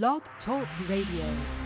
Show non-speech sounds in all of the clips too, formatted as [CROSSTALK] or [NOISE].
Blog Talk Radio.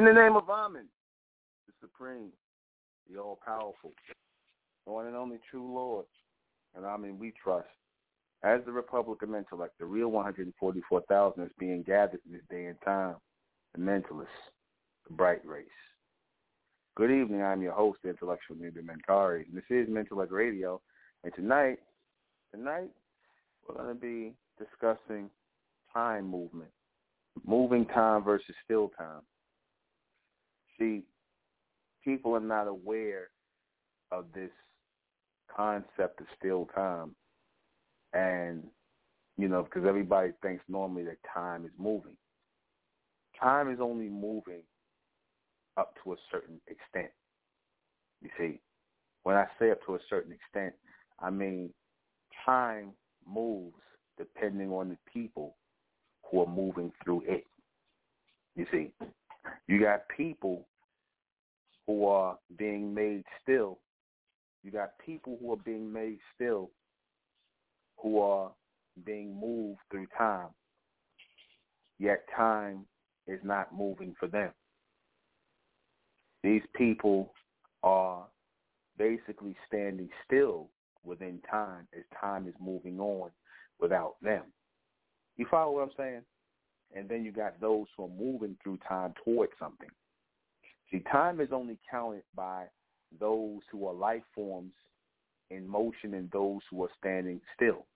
In the name of Amen, the Supreme, the All-Powerful, one and only true Lord, and Amen we trust. As the Republic of Intellect, the real 144,000 is being gathered in this day and time, the mentalists, the bright race. Good evening. I'm your host, the intellectual Nubi Menkari. And this is Mentellect Radio, and tonight, tonight we're going to be discussing time movement, moving time versus still time. See, people are not aware of this concept of still time. And, you know, because everybody thinks normally that time is moving. Time is only moving up to a certain extent. You see, when I say up to a certain extent, I mean time moves depending on the people who are moving through it. You see, you got people who are being made still. You got people who are being made still who are being moved through time. Yet time is not moving for them. These people are basically standing still within time as time is moving on without them. You follow what I'm saying? And then you got those who are moving through time towards something. See, time is only counted by those who are life forms in motion and those who are standing still.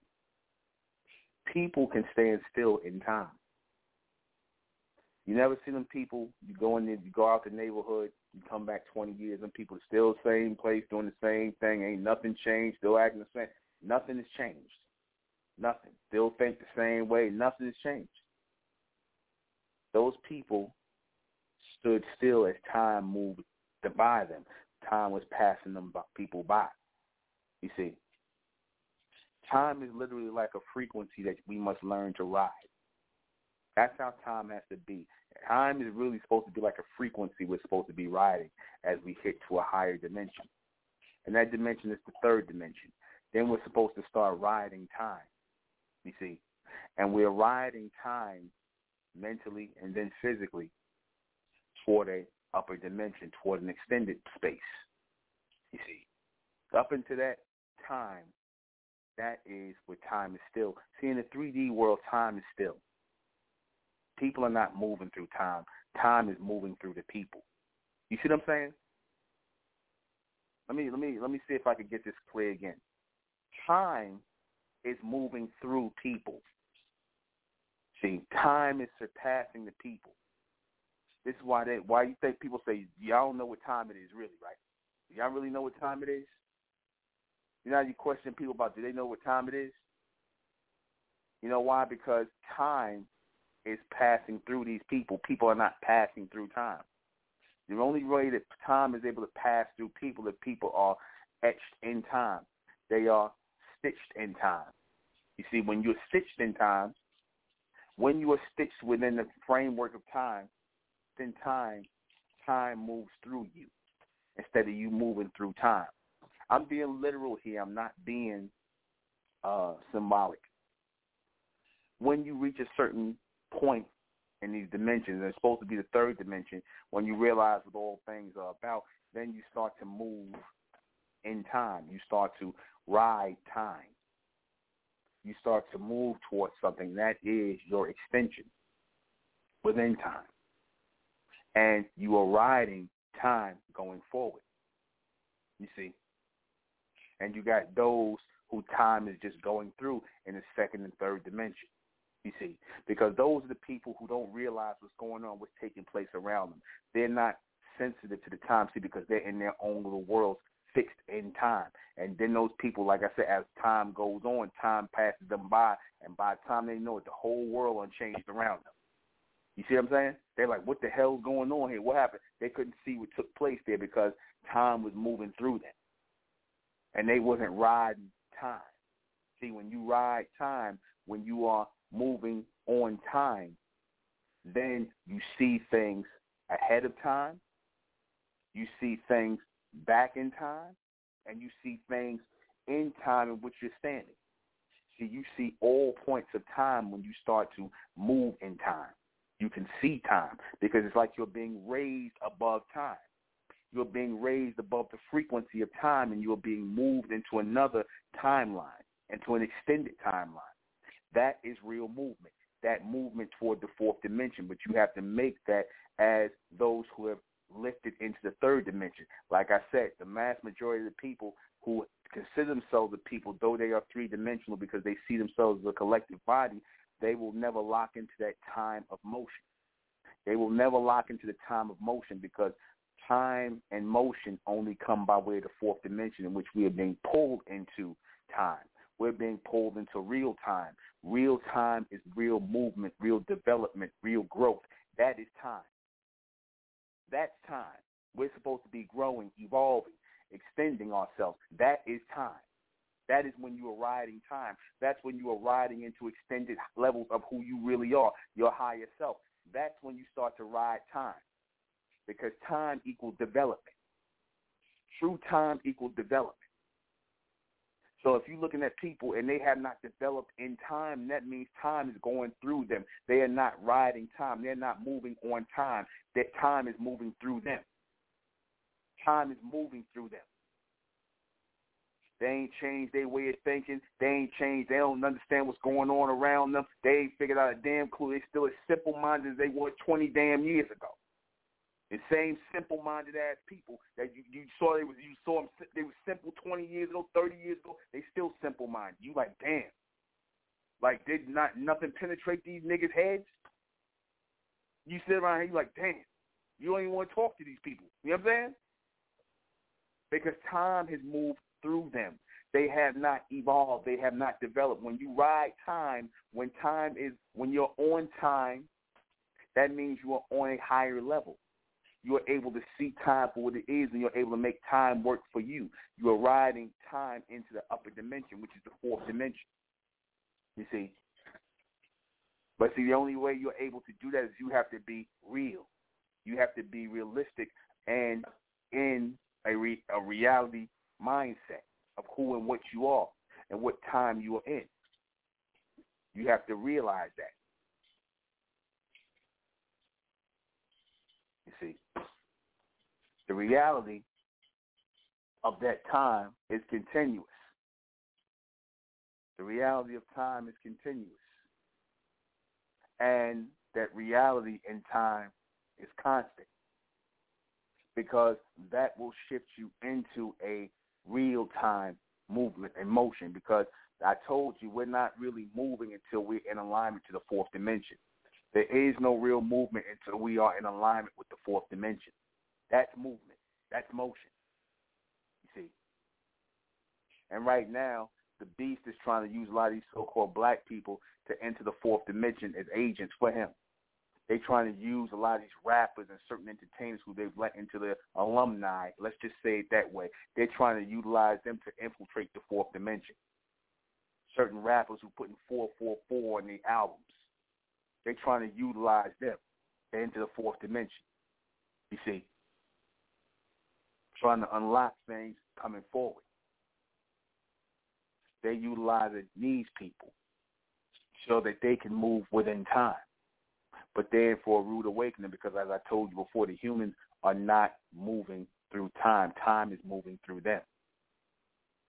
People can stand still in time. You never see them people, you go in there, you go out the neighborhood, you come back 20 years, and people are still the same place, doing the same thing, ain't nothing changed, still acting the same. Nothing has changed. Nothing. Still think the same way. Nothing has changed. Those people stood still as time moved to by them. Time was passing them by, people by. You see, time is literally like a frequency that we must learn to ride. That's how time has to be. Time is really supposed to be like a frequency we're supposed to be riding as we hit to a higher dimension. And that dimension is the third dimension. Then we're supposed to start riding time. You see, and we're riding time mentally and then physically toward a upper dimension, toward an extended space. You see, up into that time, that is where time is still. See, in the 3D world, time is still. People are not moving through time. Time is moving through the people. You see what I'm saying? Let me let me let me see if I can get this clear again. Time is moving through people. See, time is surpassing the people. This is why they why you think people say y'all don't know what time it is really, right? Y'all really know what time it is? You know you question people about do they know what time it is? You know why? Because time is passing through these people. People are not passing through time. The only way that time is able to pass through people is people are etched in time. They are stitched in time. You see, when you're stitched in time, when you are stitched within the framework of time, then time, time moves through you instead of you moving through time. I'm being literal here. I'm not being uh, symbolic. When you reach a certain point in these dimensions, and it's supposed to be the third dimension, when you realize what all things are about, then you start to move in time. You start to ride time you start to move towards something that is your extension within time. And you are riding time going forward. You see? And you got those who time is just going through in the second and third dimension. You see? Because those are the people who don't realize what's going on, what's taking place around them. They're not sensitive to the time, see, because they're in their own little worlds fixed in time. And then those people, like I said, as time goes on, time passes them by, and by the time they know it, the whole world unchanged around them. You see what I'm saying? They're like, what the hell's going on here? What happened? They couldn't see what took place there because time was moving through them. And they wasn't riding time. See, when you ride time, when you are moving on time, then you see things ahead of time. You see things back in time and you see things in time in which you're standing. See, you see all points of time when you start to move in time. You can see time because it's like you're being raised above time. You're being raised above the frequency of time and you're being moved into another timeline, into an extended timeline. That is real movement. That movement toward the fourth dimension. But you have to make that as those who have lifted into the third dimension. Like I said, the mass majority of the people who consider themselves the people, though they are three dimensional because they see themselves as a collective body, they will never lock into that time of motion. They will never lock into the time of motion because time and motion only come by way of the fourth dimension in which we are being pulled into time. We're being pulled into real time. Real time is real movement, real development, real growth. That is time. That's time. We're supposed to be growing, evolving, extending ourselves. That is time. That is when you are riding time. That's when you are riding into extended levels of who you really are, your higher self. That's when you start to ride time because time equals development. True time equals development. So if you're looking at people and they have not developed in time, that means time is going through them. They are not riding time. They're not moving on time. That time is moving through them. Time is moving through them. They ain't changed their way of thinking. They ain't changed. They don't understand what's going on around them. They ain't figured out a damn clue. They still as simple-minded as they were 20 damn years ago. The same simple-minded ass people that you, you saw they was you saw them they were simple 20 years ago, 30 years ago. They still simple-minded. You like damn, like did not nothing penetrate these niggas' heads. You sit around here, you like damn. You don't even want to talk to these people. You know what I'm saying? Because time has moved through them. They have not evolved. They have not developed. When you ride time, when time is when you're on time, that means you are on a higher level you're able to see time for what it is and you're able to make time work for you. You are riding time into the upper dimension, which is the fourth dimension. You see? But see, the only way you're able to do that is you have to be real. You have to be realistic and in a, re- a reality mindset of who and what you are and what time you are in. You have to realize that. You see, the reality of that time is continuous. The reality of time is continuous. And that reality in time is constant because that will shift you into a real time movement and motion because I told you we're not really moving until we're in alignment to the fourth dimension. There is no real movement until we are in alignment with the fourth dimension. That's movement. That's motion. You see. And right now, the beast is trying to use a lot of these so-called black people to enter the fourth dimension as agents for him. They're trying to use a lot of these rappers and certain entertainers who they've let into the alumni. Let's just say it that way. They're trying to utilize them to infiltrate the fourth dimension. Certain rappers who put in 444 in the albums. They're trying to utilize them into the fourth dimension. You see, trying to unlock things coming forward. They utilize these people so that they can move within time. But then for a rude awakening, because as I told you before, the humans are not moving through time. Time is moving through them.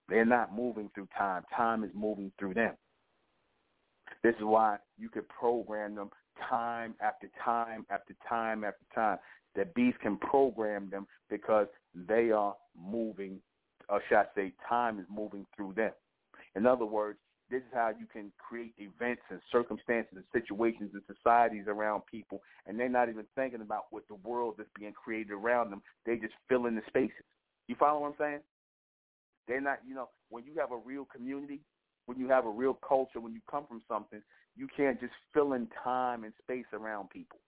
They're not moving through time. Time is moving through them. This is why you could program them time after time after time after time. That beast can program them because they are moving, or should I say, time is moving through them. In other words, this is how you can create events and circumstances and situations and societies around people, and they're not even thinking about what the world is being created around them. They just fill in the spaces. You follow what I'm saying? They're not, you know, when you have a real community, when you have a real culture, when you come from something, you can't just fill in time and space around people.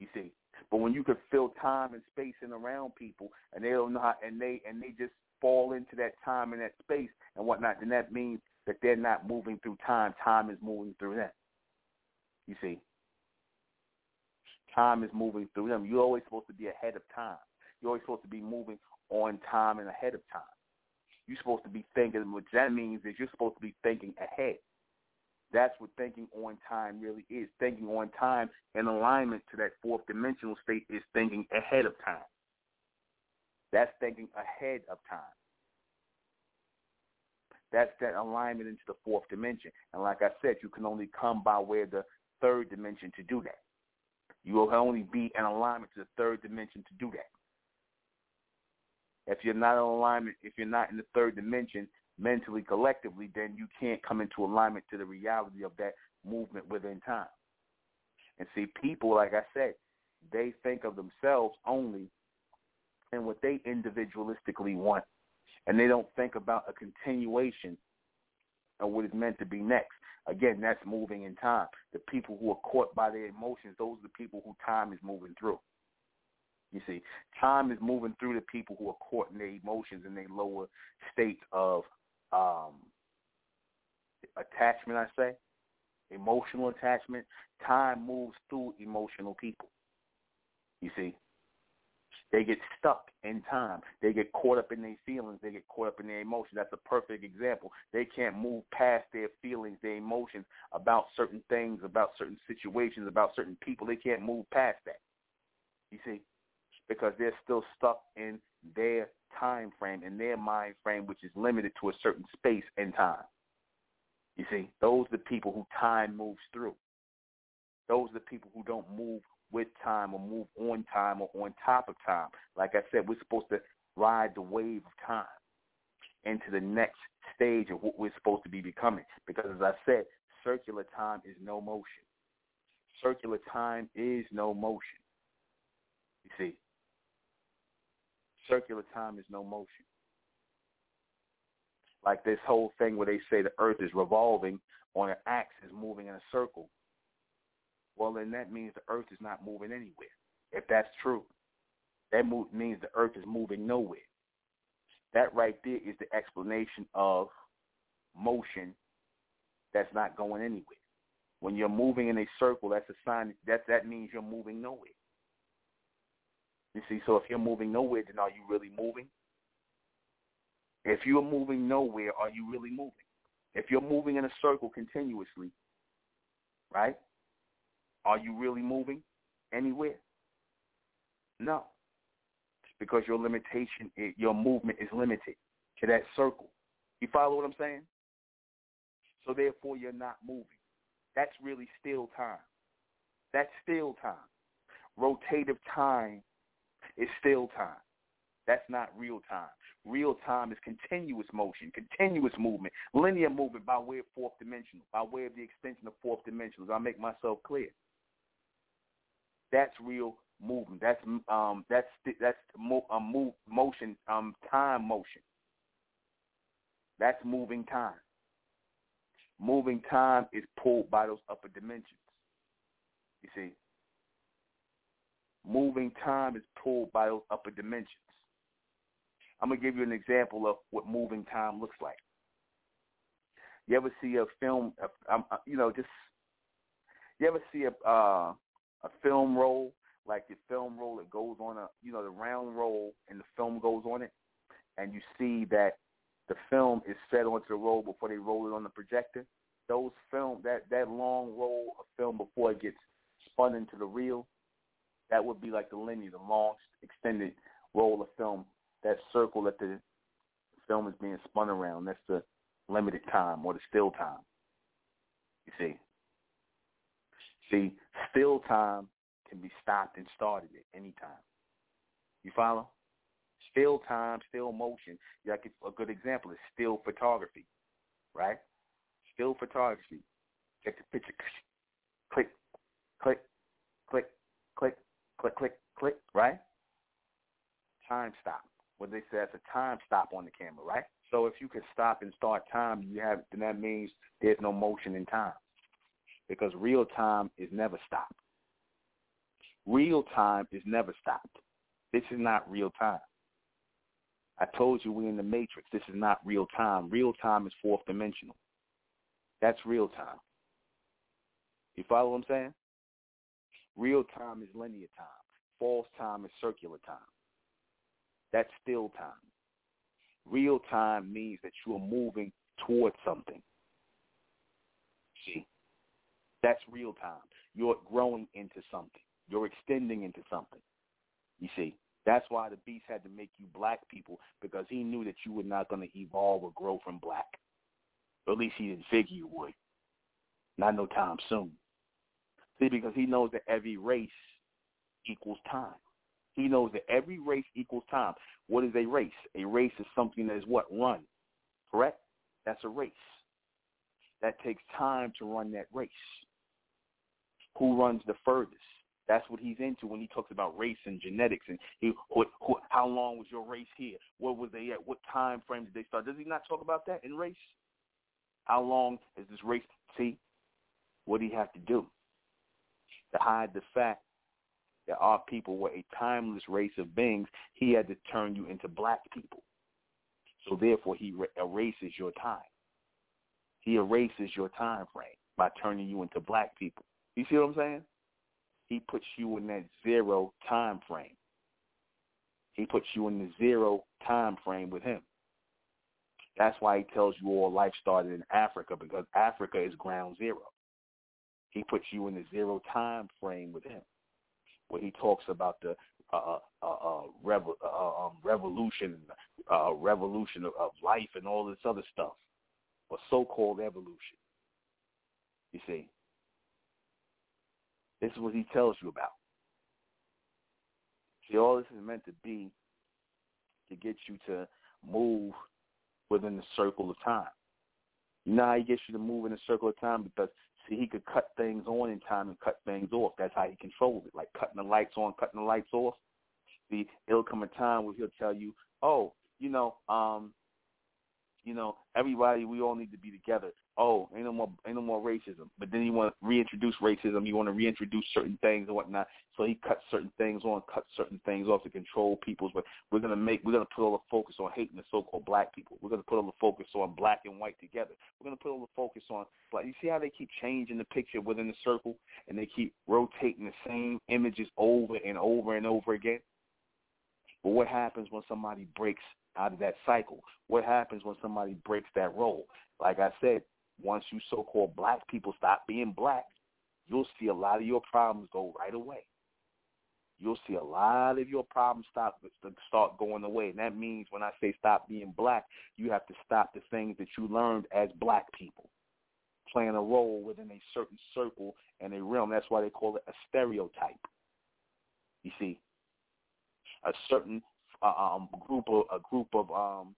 You see, but when you can fill time and space in around people, and they don't know how, and they and they just fall into that time and that space and whatnot, then that means that they're not moving through time. Time is moving through them. You see, time is moving through them. You're always supposed to be ahead of time. You're always supposed to be moving on time and ahead of time. You're supposed to be thinking, which that means is you're supposed to be thinking ahead. That's what thinking on time really is. Thinking on time in alignment to that fourth dimensional state is thinking ahead of time. That's thinking ahead of time. That's that alignment into the fourth dimension. And like I said, you can only come by way of the third dimension to do that. You will only be in alignment to the third dimension to do that. If you're not in alignment, if you're not in the third dimension mentally, collectively, then you can't come into alignment to the reality of that movement within time. And see, people, like I said, they think of themselves only and what they individualistically want. And they don't think about a continuation of what is meant to be next. Again, that's moving in time. The people who are caught by their emotions, those are the people who time is moving through. You see, time is moving through the people who are caught in their emotions and their lower states of um, attachment, I say, emotional attachment. Time moves through emotional people. You see, they get stuck in time. They get caught up in their feelings. They get caught up in their emotions. That's a perfect example. They can't move past their feelings, their emotions about certain things, about certain situations, about certain people. They can't move past that. You see, because they're still stuck in their time frame, in their mind frame, which is limited to a certain space and time. You see, those are the people who time moves through. Those are the people who don't move with time or move on time or on top of time. Like I said, we're supposed to ride the wave of time into the next stage of what we're supposed to be becoming. Because as I said, circular time is no motion. Circular time is no motion. You see, circular time is no motion. Like this whole thing where they say the earth is revolving on an axis moving in a circle well, then that means the earth is not moving anywhere. If that's true, that move, means the earth is moving nowhere. That right there is the explanation of motion that's not going anywhere. When you're moving in a circle, that's a sign that that means you're moving nowhere. You see, so if you're moving nowhere, then are you really moving? If you're moving nowhere, are you really moving? If you're moving in a circle continuously, right? Are you really moving anywhere? No. Because your limitation, your movement is limited to that circle. You follow what I'm saying? So therefore, you're not moving. That's really still time. That's still time. Rotative time is still time. That's not real time. Real time is continuous motion, continuous movement, linear movement by way of fourth dimensional, by way of the extension of fourth dimensional. I make myself clear. That's real movement. That's um that's that's mo- um, move, motion um time motion. That's moving time. Moving time is pulled by those upper dimensions. You see, moving time is pulled by those upper dimensions. I'm gonna give you an example of what moving time looks like. You ever see a film? Um, uh, you know, just you ever see a uh, a film roll, like the film roll that goes on a you know the round roll and the film goes on it, and you see that the film is set onto the roll before they roll it on the projector. Those film that that long roll of film before it gets spun into the reel, that would be like the linear, the long extended roll of film, that circle that the film is being spun around. That's the limited time or the still time. You see. See, still time can be stopped and started at any time. You follow? Still time, still motion. Like a good example is still photography, right? Still photography. Get the picture. Click, click, click, click, click, click, click, right? Time stop. What they say it's a time stop on the camera, right? So if you can stop and start time, you have then that means there's no motion in time because real time is never stopped. Real time is never stopped. This is not real time. I told you we're in the matrix. This is not real time. Real time is fourth dimensional. That's real time. You follow what I'm saying? Real time is linear time. False time is circular time. That's still time. Real time means that you are moving towards something. That's real time. You're growing into something. You're extending into something. You see, that's why the beast had to make you black people because he knew that you were not going to evolve or grow from black. At least he didn't figure you would. Not no time soon. See, because he knows that every race equals time. He knows that every race equals time. What is a race? A race is something that is what? Run. Correct? That's a race. That takes time to run that race. Who runs the furthest? That's what he's into when he talks about race and genetics and he, what, what, how long was your race here? What was they at? What time frame did they start? Does he not talk about that in race? How long is this race? See, what did he have to do to hide the fact that our people were a timeless race of beings? He had to turn you into black people. So therefore, he erases your time. He erases your time frame by turning you into black people. You see what I'm saying? He puts you in that zero time frame. He puts you in the zero time frame with him. That's why he tells you all life started in Africa because Africa is ground zero. He puts you in the zero time frame with him, where he talks about the uh, uh, uh, revo- uh, um, revolution, uh, revolution of, of life, and all this other stuff, or so-called evolution. You see, this is what he tells you about. See, all this is meant to be to get you to move within the circle of time. You know how he gets you to move in the circle of time because see he could cut things on in time and cut things off. That's how he controls it, like cutting the lights on, cutting the lights off. See, it'll come a time where he'll tell you, oh, you know, um, you know, everybody, we all need to be together. Oh, ain't no more, ain't no more racism. But then you want to reintroduce racism. You want to reintroduce certain things and whatnot. So he cuts certain things on, cuts certain things off to control people's. But we're gonna make, we're gonna put all the focus on hating the so-called black people. We're gonna put all the focus on black and white together. We're gonna put all the focus on black. You see how they keep changing the picture within the circle, and they keep rotating the same images over and over and over again. But what happens when somebody breaks out of that cycle? What happens when somebody breaks that role? Like I said, once you so-called black people stop being black, you'll see a lot of your problems go right away. You'll see a lot of your problems stop start going away. And that means when I say stop being black, you have to stop the things that you learned as black people, playing a role within a certain circle and a realm. That's why they call it a stereotype. You see, a certain uh, um, group of a group of um,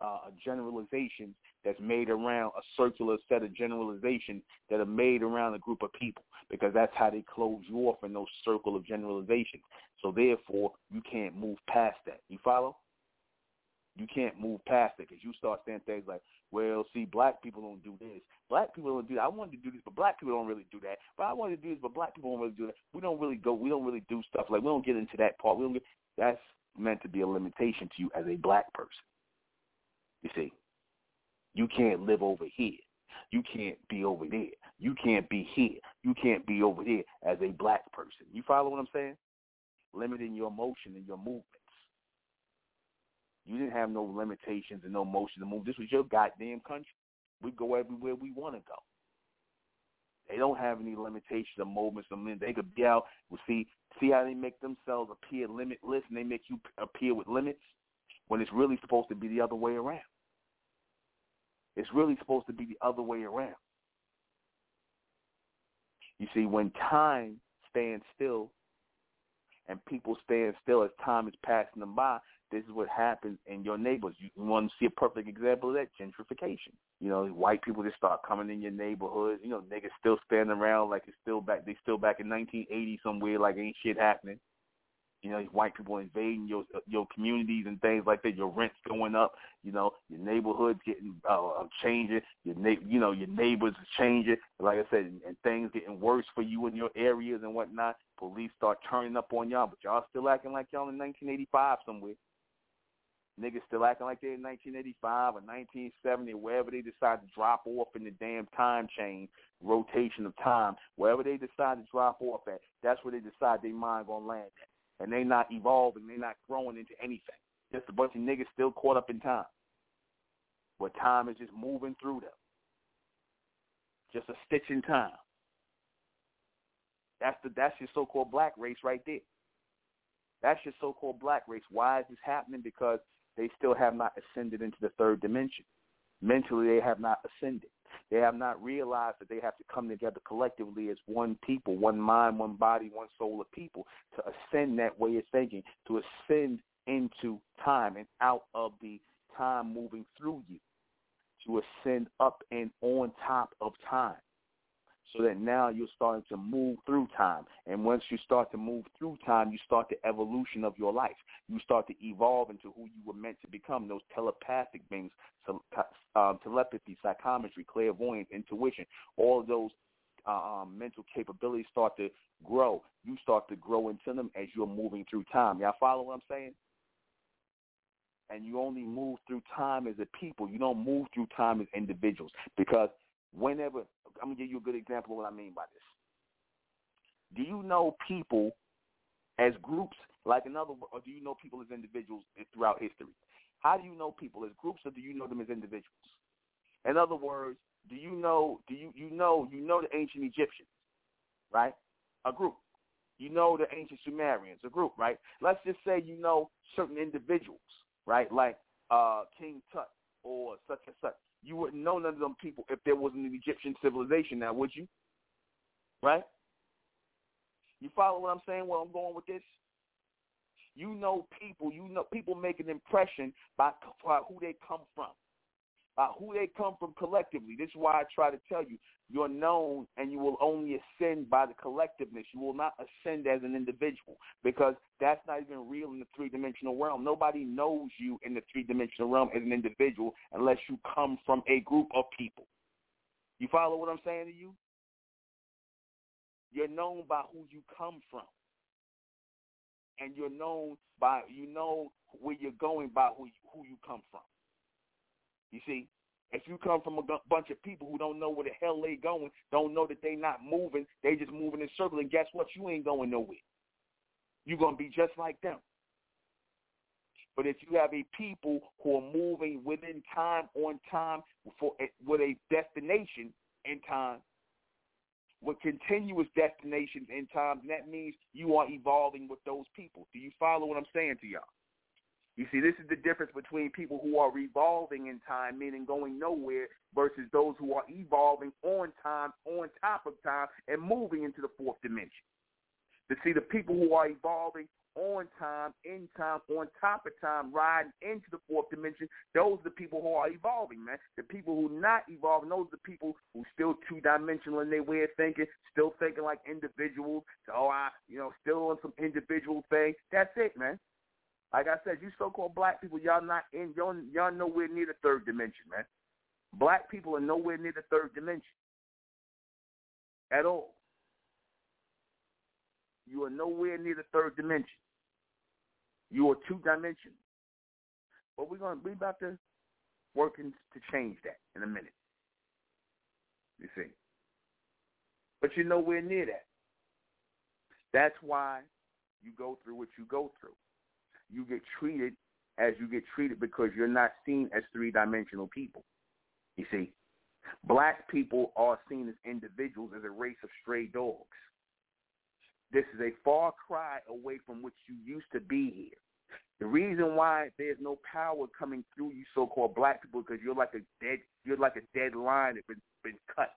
uh, generalizations that's made around a circular set of generalizations that are made around a group of people because that's how they close you off in those circle of generalizations. So therefore, you can't move past that. You follow? You can't move past it because you start saying things like, well, see, black people don't do this. Black people don't do that. I wanted to do this, but black people don't really do that. But I wanted to do this, but black people don't really do that. We don't really go. We don't really do stuff like we don't get into that part. We don't get. That's meant to be a limitation to you as a black person. You see, you can't live over here. You can't be over there. You can't be here. You can't be over there as a black person. You follow what I'm saying? Limiting your motion and your movements. You didn't have no limitations and no motion to move. This was your goddamn country. We go everywhere we want to go. They don't have any limitations or movements. I mean, they could be out. Well, see, see how they make themselves appear limitless, and they make you appear with limits when it's really supposed to be the other way around. It's really supposed to be the other way around. You see, when time stands still and people stand still as time is passing them by, this is what happens in your neighborhoods. You want to see a perfect example of that gentrification. You know, white people just start coming in your neighborhood. You know, niggas still standing around like it's still back. They still back in 1980 somewhere, like ain't shit happening. You know, white people invading your your communities and things like that. Your rent's going up. You know, your neighborhood's getting uh, changing. Your na- you know, your neighbors changing. Like I said, and, and things getting worse for you in your areas and whatnot. Police start turning up on y'all, but y'all still acting like y'all in 1985 somewhere. Niggas still acting like they're in 1985 or 1970 wherever they decide to drop off in the damn time chain rotation of time. Wherever they decide to drop off at, that's where they decide their mind gonna land at. And they not evolving, they not growing into anything. Just a bunch of niggas still caught up in time. Where time is just moving through them. Just a stitch in time. That's the that's your so-called black race right there. That's your so-called black race. Why is this happening? Because they still have not ascended into the third dimension. Mentally, they have not ascended. They have not realized that they have to come together collectively as one people, one mind, one body, one soul of people to ascend that way of thinking, to ascend into time and out of the time moving through you, to ascend up and on top of time so that now you're starting to move through time. And once you start to move through time, you start the evolution of your life. You start to evolve into who you were meant to become, those telepathic beings, um, telepathy, psychometry, clairvoyance, intuition, all those uh, um, mental capabilities start to grow. You start to grow into them as you're moving through time. Y'all follow what I'm saying? And you only move through time as a people. You don't move through time as individuals because whenever I'm gonna give you a good example of what I mean by this. Do you know people as groups, like another, or do you know people as individuals throughout history? How do you know people as groups, or do you know them as individuals? In other words, do you know? Do you you know you know the ancient Egyptians, right? A group. You know the ancient Sumerians, a group, right? Let's just say you know certain individuals, right? Like uh, King Tut or such and such you wouldn't know none of them people if there wasn't an Egyptian civilization now, would you? Right? You follow what I'm saying? Where I'm going with this? You know people. You know people make an impression by, by who they come from uh, who they come from collectively. This is why I try to tell you, you're known and you will only ascend by the collectiveness. You will not ascend as an individual because that's not even real in the three-dimensional realm. Nobody knows you in the three-dimensional realm as an individual unless you come from a group of people. You follow what I'm saying to you? You're known by who you come from. And you're known by, you know where you're going by who you, who you come from. You see, if you come from a bunch of people who don't know where the hell they going, don't know that they not moving, they just moving in circles, and guess what? You ain't going nowhere. You're going to be just like them. But if you have a people who are moving within time, on time, for with a destination in time, with continuous destinations in time, that means you are evolving with those people. Do you follow what I'm saying to y'all? You see, this is the difference between people who are revolving in time, meaning going nowhere, versus those who are evolving on time, on top of time, and moving into the fourth dimension. To see the people who are evolving on time, in time, on top of time, riding into the fourth dimension, those are the people who are evolving, man. The people who not evolving, those are the people who still two-dimensional in their way of thinking, still thinking like individuals. So, I, you know, still on some individual thing. That's it, man. Like I said, you so-called black people, y'all not in, y'all, y'all nowhere near the third dimension, man. Black people are nowhere near the third dimension at all. You are nowhere near the third dimension. You are two dimensional. But we're gonna be about to working to change that in a minute. You see. But you're nowhere near that. That's why you go through what you go through you get treated as you get treated because you're not seen as three-dimensional people. You see, black people are seen as individuals, as a race of stray dogs. This is a far cry away from what you used to be here. The reason why there's no power coming through you so-called black people because you're like a dead, you're like a dead line that's been, been cut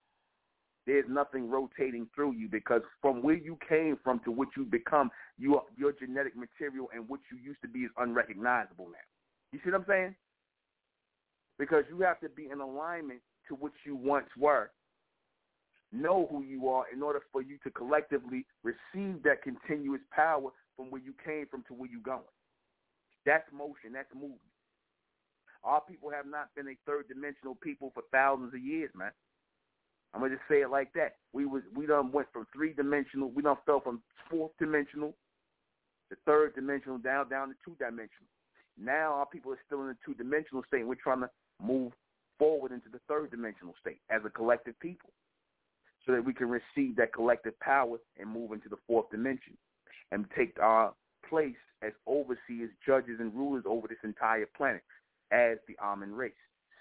there's nothing rotating through you because from where you came from to what you become, you your genetic material and what you used to be is unrecognizable now. You see what I'm saying? Because you have to be in alignment to what you once were. Know who you are in order for you to collectively receive that continuous power from where you came from to where you're going. That's motion. That's movement. Our people have not been a third dimensional people for thousands of years, man. I'm gonna just say it like that. We was we done went from three dimensional. We done fell from fourth dimensional, to third dimensional down down to two dimensional. Now our people are still in the two dimensional state. And We're trying to move forward into the third dimensional state as a collective people, so that we can receive that collective power and move into the fourth dimension and take our place as overseers, judges, and rulers over this entire planet as the Amun race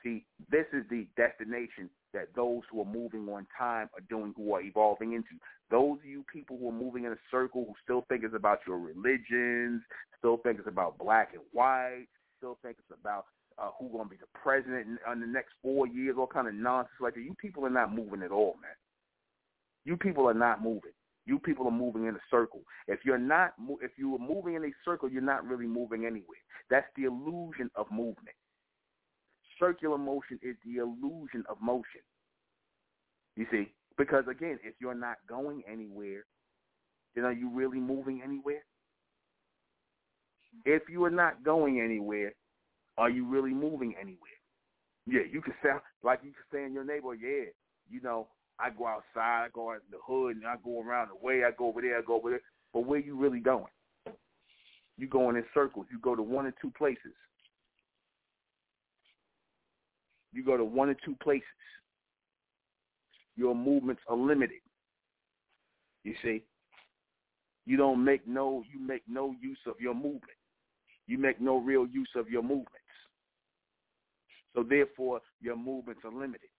See, this is the destination that those who are moving on time are doing, who are evolving into. Those of you people who are moving in a circle, who still think it's about your religions, still think it's about black and white, still think it's about uh, who's going to be the president in, in the next four years, all kind of nonsense like that. You people are not moving at all, man. You people are not moving. You people are moving in a circle. If you're not, if you are moving in a circle, you're not really moving anywhere. That's the illusion of movement. Circular motion is the illusion of motion. You see, because again, if you're not going anywhere, then are you really moving anywhere? If you are not going anywhere, are you really moving anywhere? Yeah, you can sound [LAUGHS] like you can say in your neighbor, yeah, you know, I go outside, I go out in the hood, and I go around the way, I go over there, I go over there. But where you really going? You going in circles. You go to one or two places. You go to one or two places. Your movements are limited. You see? You don't make no you make no use of your movement. You make no real use of your movements. So therefore, your movements are limited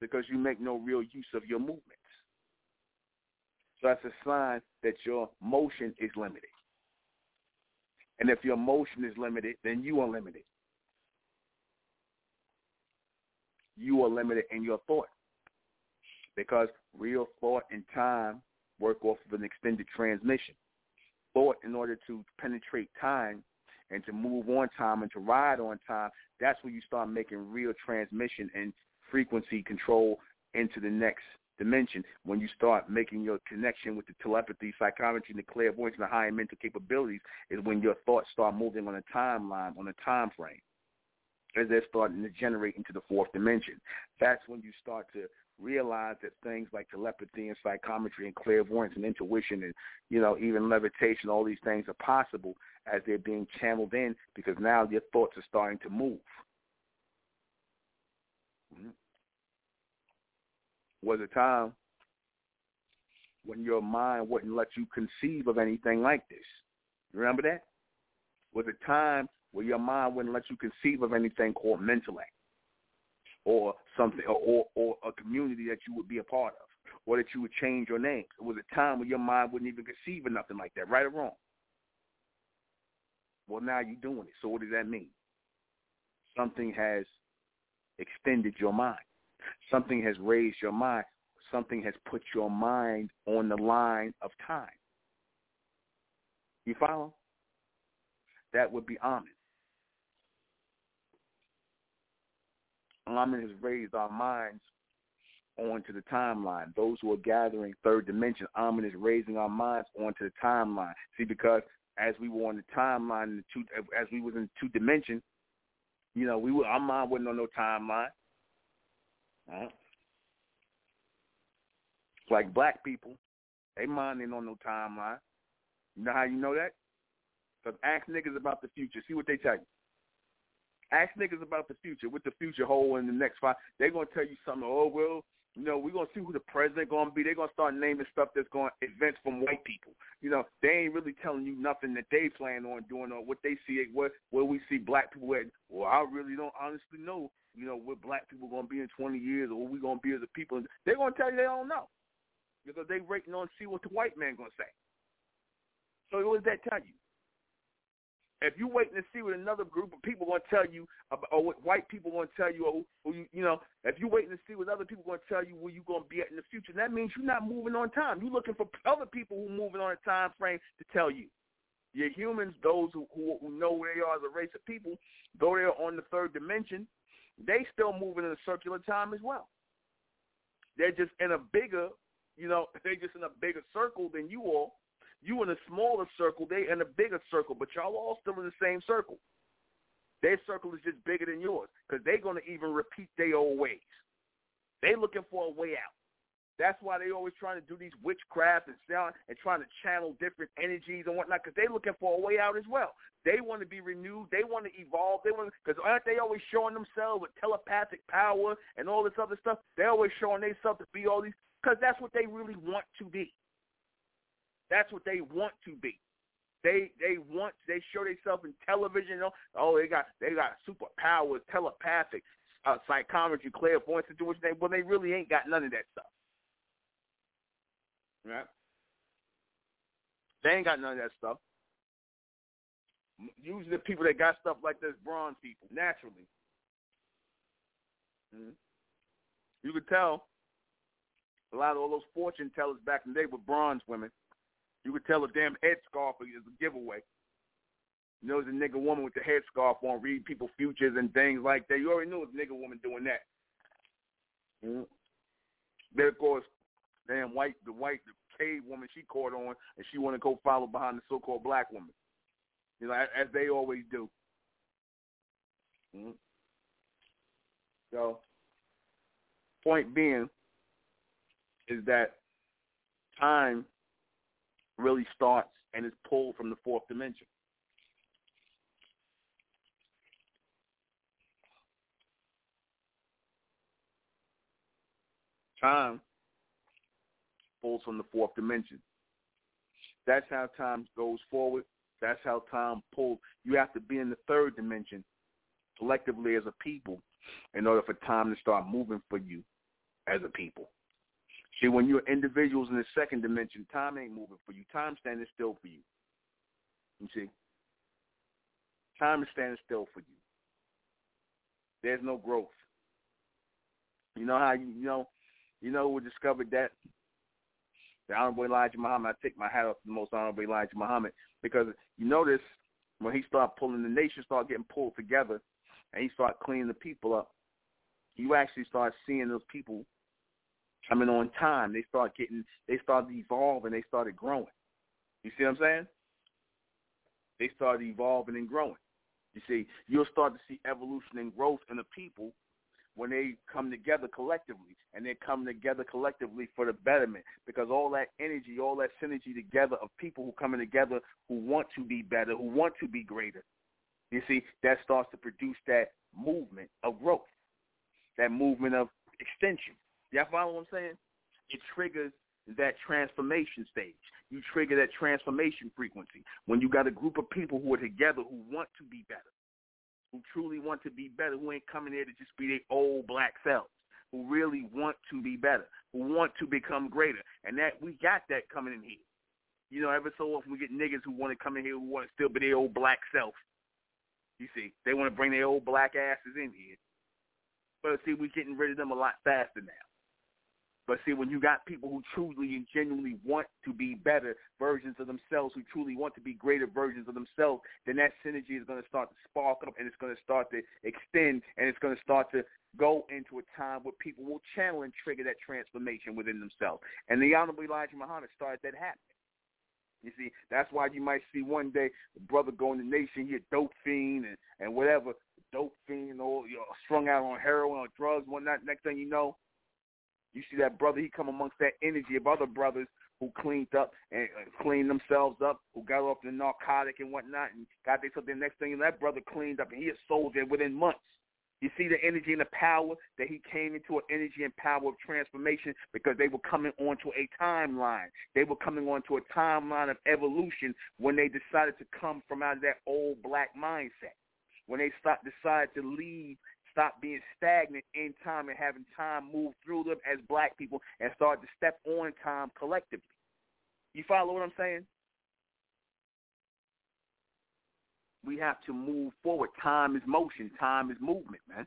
because you make no real use of your movements. So that's a sign that your motion is limited. And if your motion is limited, then you are limited. You are limited in your thought because real thought and time work off of an extended transmission. Thought, in order to penetrate time, and to move on time and to ride on time, that's when you start making real transmission and frequency control into the next dimension. When you start making your connection with the telepathy, psychometry, and the clairvoyance and the higher mental capabilities is when your thoughts start moving on a timeline, on a time frame. As they're starting to generate into the fourth dimension. That's when you start to realize that things like telepathy and psychometry and clairvoyance and intuition and you know even levitation all these things are possible as they're being channeled in because now your thoughts are starting to move mm-hmm. was a time when your mind wouldn't let you conceive of anything like this remember that was a time where your mind wouldn't let you conceive of anything called Mentellect or something or, or a community that you would be a part of or that you would change your name. It was a time when your mind wouldn't even conceive of nothing like that, right or wrong. Well, now you're doing it. So what does that mean? Something has extended your mind. Something has raised your mind. Something has put your mind on the line of time. You follow? That would be Amen. Amen has raised our minds onto the timeline. Those who are gathering third dimension, Amen is raising our minds onto the timeline. See, because as we were on the timeline, the two, as we was in two dimension, you know, we were, our mind wasn't on no timeline. Right? Like black people, they mind ain't on no timeline. You know how you know that? Because ask niggas about the future. See what they tell you. Ask niggas about the future, what the future hold in the next five. They're gonna tell you something. Oh well, you know, we're gonna see who the president gonna be. They're gonna start naming stuff that's going to events from white people. You know, they ain't really telling you nothing that they plan on doing or what they see what where we see black people at. Well, I really don't honestly know. You know, what black people gonna be in 20 years or what we gonna be as a people. They're gonna tell you they don't know because they waiting on see what the white man gonna say. So what does that tell you? If you waiting to see what another group of people going to tell you, or what white people going to tell you, or, or you, you know, if you waiting to see what other people going to tell you where you going to be at in the future, that means you're not moving on time. You're looking for other people who moving on a time frame to tell you. You're humans, those who, who, who know where they are as a race of people, though they're on the third dimension, they still moving in a circular time as well. They're just in a bigger, you know, [LAUGHS] they're just in a bigger circle than you all you in a smaller circle, they in a bigger circle, but y'all all still in the same circle. Their circle is just bigger than yours because they're going to even repeat their old ways. They looking for a way out. That's why they always trying to do these witchcraft and sound and trying to channel different energies and whatnot because they looking for a way out as well. They want to be renewed. They want to evolve. They want because aren't they always showing themselves with telepathic power and all this other stuff? They always showing themselves to be all these because that's what they really want to be. That's what they want to be. They they want they show themselves in television. You know? Oh, they got they got superpowers, telepathic, uh, psychometry, clairvoyance, situation, they, well, they really ain't got none of that stuff. Right? They ain't got none of that stuff. Usually the people that got stuff like this, bronze people, naturally. Mm-hmm. You could tell a lot of all those fortune tellers back in the day were bronze women. You could tell a damn headscarf is a giveaway. You know, there's a nigga woman with the headscarf on, read people futures and things like that. You already knew it a nigga woman doing that. Mm-hmm. Then of course, damn white, the white, the cave woman she caught on, and she want to go follow behind the so-called black woman. You know, as, as they always do. Mm-hmm. So, point being is that time really starts and is pulled from the fourth dimension. Time pulls from the fourth dimension. That's how time goes forward. That's how time pulls. You have to be in the third dimension collectively as a people in order for time to start moving for you as a people. See, when you're individuals in the second dimension, time ain't moving for you. Time standing still for you. You see? Time is standing still for you. There's no growth. You know how you, you know you know we discovered that? The Honorable Elijah Muhammad. I take my hat off to the most Honorable Elijah Muhammad because you notice when he started pulling the nation started getting pulled together and he started cleaning the people up, you actually start seeing those people coming on time. They start getting, they started evolving, they started growing. You see what I'm saying? They started evolving and growing. You see, you'll start to see evolution and growth in the people when they come together collectively and they come together collectively for the betterment because all that energy, all that synergy together of people who coming together who want to be better, who want to be greater. You see, that starts to produce that movement of growth, that movement of extension. Y'all follow what I'm saying? It triggers that transformation stage. You trigger that transformation frequency when you got a group of people who are together who want to be better, who truly want to be better, who ain't coming here to just be their old black selves, who really want to be better, who want to become greater. And that we got that coming in here. You know, every so often we get niggas who want to come in here who want to still be their old black self. You see, they want to bring their old black asses in here. But see, we're getting rid of them a lot faster now. But see, when you got people who truly and genuinely want to be better versions of themselves, who truly want to be greater versions of themselves, then that synergy is going to start to spark up and it's going to start to extend and it's going to start to go into a time where people will channel and trigger that transformation within themselves. And the Honorable Elijah Muhammad started that happening. You see, that's why you might see one day a brother go in the nation, he a dope fiend and, and whatever, dope fiend or you know, strung out on heroin or drugs, whatnot. Next thing you know, you see that brother, he come amongst that energy of other brothers who cleaned up and cleaned themselves up, who got off the narcotic and whatnot, and got they something. The next thing, and that brother cleaned up, and he a soldier within months. You see the energy and the power that he came into an energy and power of transformation because they were coming onto a timeline. They were coming onto a timeline of evolution when they decided to come from out of that old black mindset. When they start, decided to leave stop being stagnant in time and having time move through them as black people and start to step on time collectively. You follow what I'm saying? We have to move forward. Time is motion. Time is movement, man.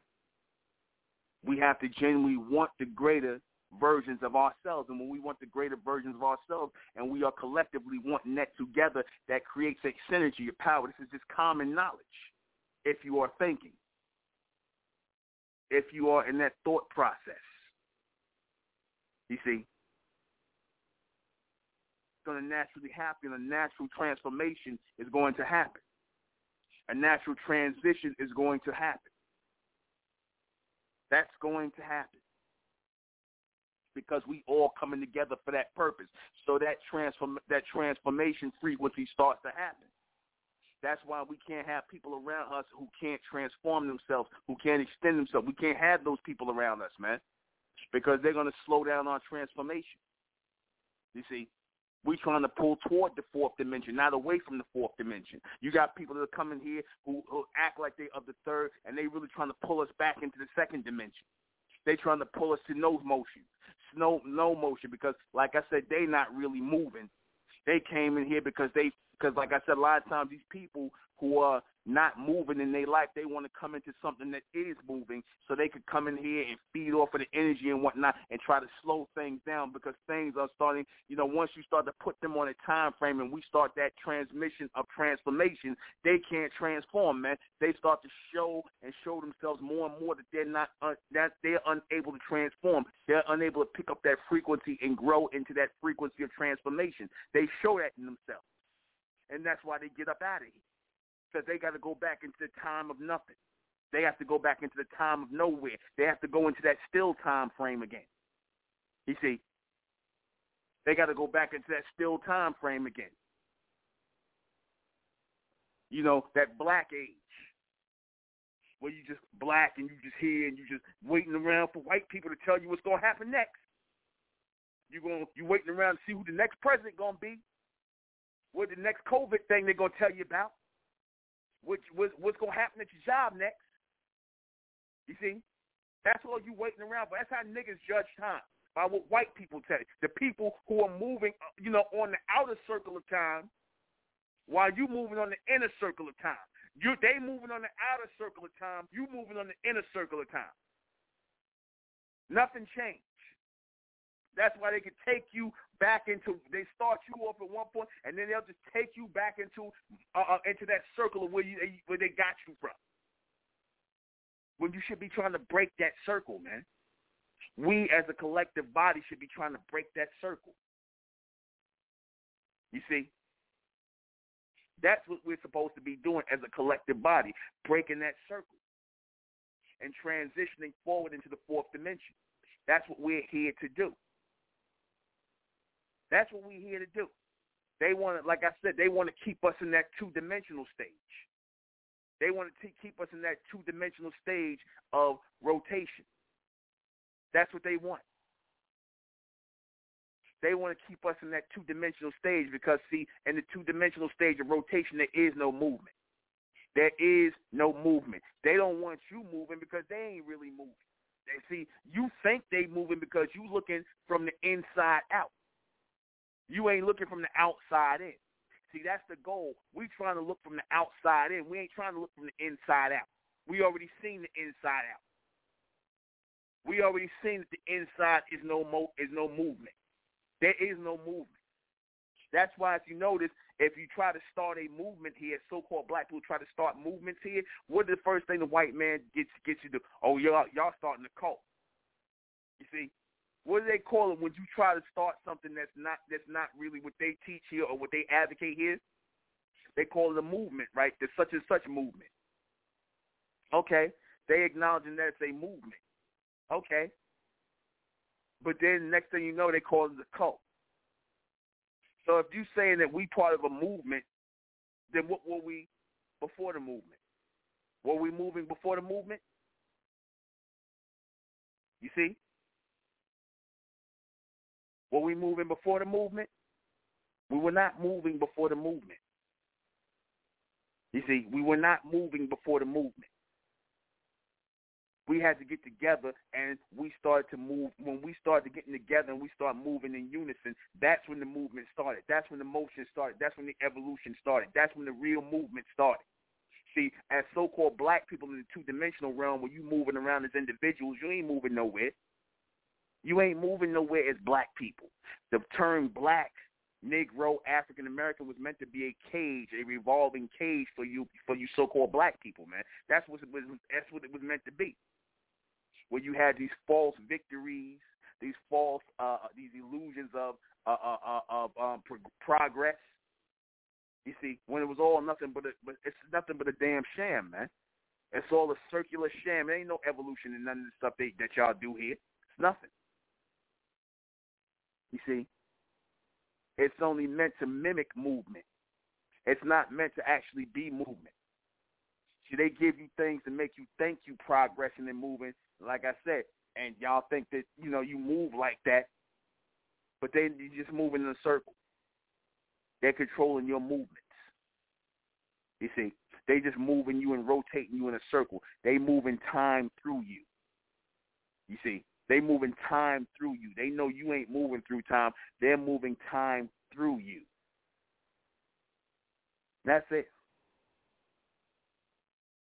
We have to genuinely want the greater versions of ourselves. And when we want the greater versions of ourselves and we are collectively wanting that together, that creates a synergy of power. This is just common knowledge if you are thinking if you are in that thought process. You see, it's going to naturally happen. A natural transformation is going to happen. A natural transition is going to happen. That's going to happen because we all coming together for that purpose. So that transform that transformation frequency starts to happen. That's why we can't have people around us who can't transform themselves, who can't extend themselves. We can't have those people around us, man, because they're going to slow down our transformation. You see, we're trying to pull toward the fourth dimension, not away from the fourth dimension. You got people that are coming here who, who act like they of the third, and they really trying to pull us back into the second dimension. They trying to pull us to no motion, no no motion, because like I said, they not really moving. They came in here because they because like I said, a lot of times these people who are not moving in their life. They want to come into something that is moving so they could come in here and feed off of the energy and whatnot and try to slow things down because things are starting, you know, once you start to put them on a time frame and we start that transmission of transformation, they can't transform, man. They start to show and show themselves more and more that they're not, uh, that they're unable to transform. They're unable to pick up that frequency and grow into that frequency of transformation. They show that in themselves. And that's why they get up out of here because they got to go back into the time of nothing. They have to go back into the time of nowhere. They have to go into that still time frame again. You see, they got to go back into that still time frame again. You know, that black age where you just black and you just here and you just waiting around for white people to tell you what's going to happen next. You're going you waiting around to see who the next president going to be. What the next COVID thing they're to tell you about what, what, what's to happen at your job next. You see? That's all you waiting around for. That's how niggas judge time by what white people tell you. The people who are moving, uh, you know, on the outer circle of time, while you moving on the inner circle of time. You they moving on the outer circle of time. You moving on the inner circle of time. Nothing changed. That's why they can take you back into. They start you off at one point, and then they'll just take you back into uh, uh, into that circle of where you where they got you from. When you should be trying to break that circle, man. We as a collective body should be trying to break that circle. You see? That's what we're supposed to be doing as a collective body, breaking that circle and transitioning forward into the fourth dimension. That's what we're here to do. That's what we're here to do. They want to, like I said, they want to keep us in that two-dimensional stage. They want to keep us in that two-dimensional stage of rotation. That's what they want. They want to keep us in that two-dimensional stage because, see, in the two-dimensional stage of rotation, there is no movement. There is no movement. They don't want you moving because they ain't really moving. They see you think they moving because you looking from the inside out. You ain't looking from the outside in. See, that's the goal. We trying to look from the outside in. We ain't trying to look from the inside out. We already seen the inside out. We already seen that the inside is no mo- is no movement. There is no movement. That's why, if you notice, if you try to start a movement here, so-called black people try to start movements here, what is the first thing the white man gets gets you to? Oh, y'all y'all starting a cult. You see, what do they call it when you try to start something that's not that's not really what they teach here or what they advocate here? They call it a movement, right? The such and such movement. Okay, they acknowledging that it's a movement. Okay, but then next thing you know, they call it a cult. So if you're saying that we part of a movement, then what were we before the movement? Were we moving before the movement? You see? Were we moving before the movement? We were not moving before the movement. You see, we were not moving before the movement. We had to get together and we started to move. When we started getting together and we start moving in unison, that's when the movement started. That's when the motion started. That's when the evolution started. That's when the real movement started. See, as so-called black people in the two-dimensional realm, where you moving around as individuals, you ain't moving nowhere. You ain't moving nowhere as black people. The term black, Negro, African American was meant to be a cage, a revolving cage for you for you so-called black people, man. That's what it was. That's what it was meant to be. Where you had these false victories, these false, uh, these illusions of uh, uh, uh, of um, pro- progress. You see, when it was all nothing but a, but it's nothing but a damn sham, man. It's all a circular sham. There ain't no evolution in none of the stuff that, that y'all do here. It's nothing. You see, it's only meant to mimic movement. It's not meant to actually be movement. See, they give you things to make you think you progressing and moving, like I said, and y'all think that, you know, you move like that, but then you just moving in a circle. They're controlling your movements. You see, they just moving you and rotating you in a circle. They moving time through you. You see, they moving time through you. They know you ain't moving through time. They're moving time through you. That's it.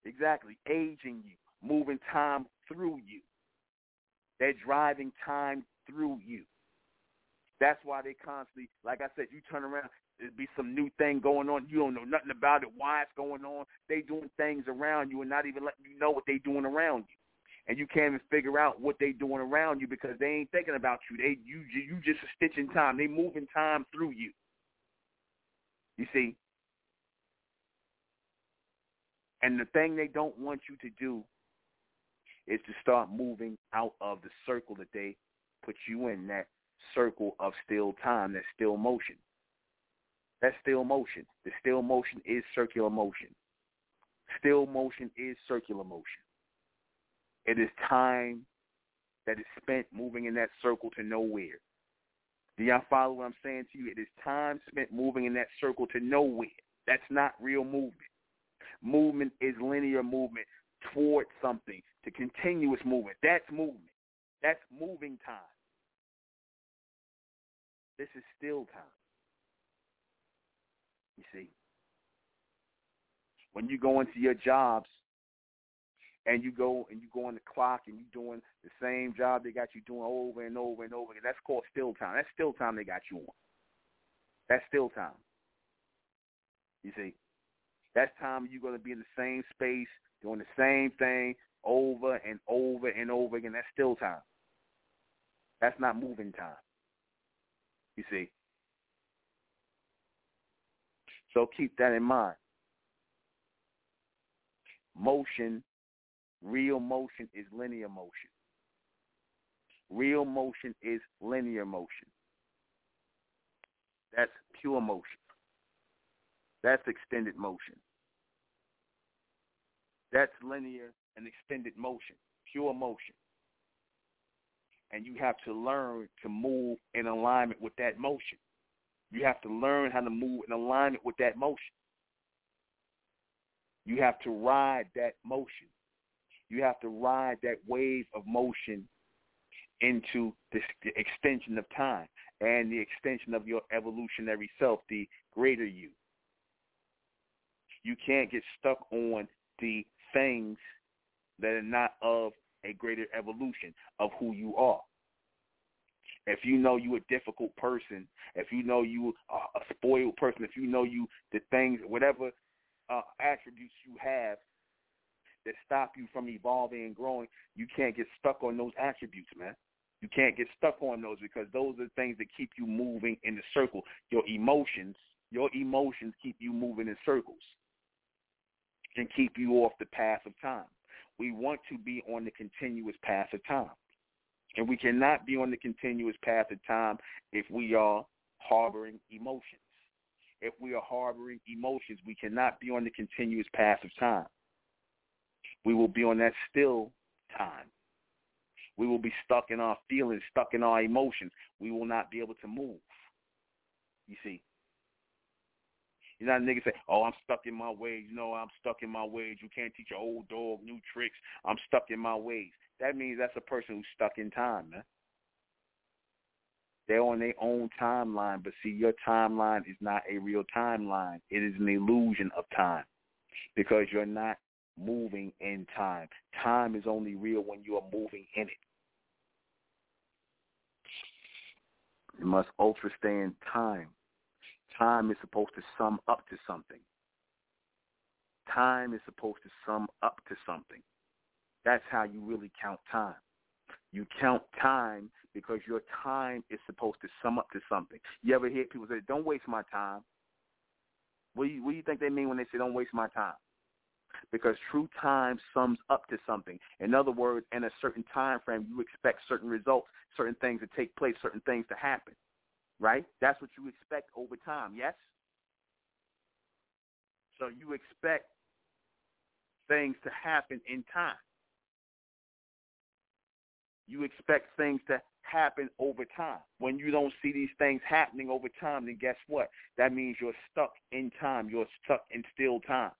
Exactly. Aging you, moving time through you. They're driving time through you. That's why they constantly, like I said, you turn around, there be some new thing going on. You don't know nothing about it, why it's going on. They doing things around you and not even letting you know what they doing around you. And you can't even figure out what they doing around you because they ain't thinking about you. They you you just a stitch in time. They moving time through you. You see, and the thing they don't want you to do is to start moving out of the circle that they put you in, that circle of still time, that still motion. That still motion. The still motion is circular motion. Still motion is circular motion. It is time that is spent moving in that circle to nowhere. Do y'all follow what I'm saying to you? It is time spent moving in that circle to nowhere. That's not real movement. Movement is linear movement towards something, to continuous movement. That's movement. That's moving time. This is still time. You see, when you go into your jobs and you go and you go on the clock and you're doing the same job they got you doing over and over and over again, that's called still time. That's still time they got you on. That's still time. You see, that's time you're going to be in the same space doing the same thing over and over and over again. That's still time. That's not moving time. You see. So keep that in mind. Motion, real motion is linear motion. Real motion is linear motion. That's pure motion. That's extended motion. That's linear and extended motion, pure motion. And you have to learn to move in alignment with that motion. You have to learn how to move in alignment with that motion. You have to ride that motion. You have to ride that wave of motion into the extension of time and the extension of your evolutionary self, the greater you. You can't get stuck on the things that are not of a greater evolution of who you are. If you know you a difficult person, if you know you are a spoiled person, if you know you the things, whatever uh, attributes you have that stop you from evolving and growing, you can't get stuck on those attributes, man. You can't get stuck on those because those are the things that keep you moving in the circle. Your emotions, your emotions keep you moving in circles and keep you off the path of time. We want to be on the continuous path of time. And we cannot be on the continuous path of time if we are harboring emotions. If we are harboring emotions, we cannot be on the continuous path of time. We will be on that still time. We will be stuck in our feelings, stuck in our emotions. We will not be able to move. You see, you know, niggas say, "Oh, I'm stuck in my ways." You know, I'm stuck in my ways. You can't teach an old dog new tricks. I'm stuck in my ways. That means that's a person who's stuck in time, man. They're on their own timeline, but see, your timeline is not a real timeline. It is an illusion of time because you're not moving in time. Time is only real when you are moving in it. You must ultra stay in time time is supposed to sum up to something. Time is supposed to sum up to something. That's how you really count time. You count time because your time is supposed to sum up to something. You ever hear people say, don't waste my time? What do you, what do you think they mean when they say don't waste my time? Because true time sums up to something. In other words, in a certain time frame, you expect certain results, certain things to take place, certain things to happen right? That's what you expect over time, yes? So you expect things to happen in time. You expect things to happen over time. When you don't see these things happening over time, then guess what? That means you're stuck in time. You're stuck in still time.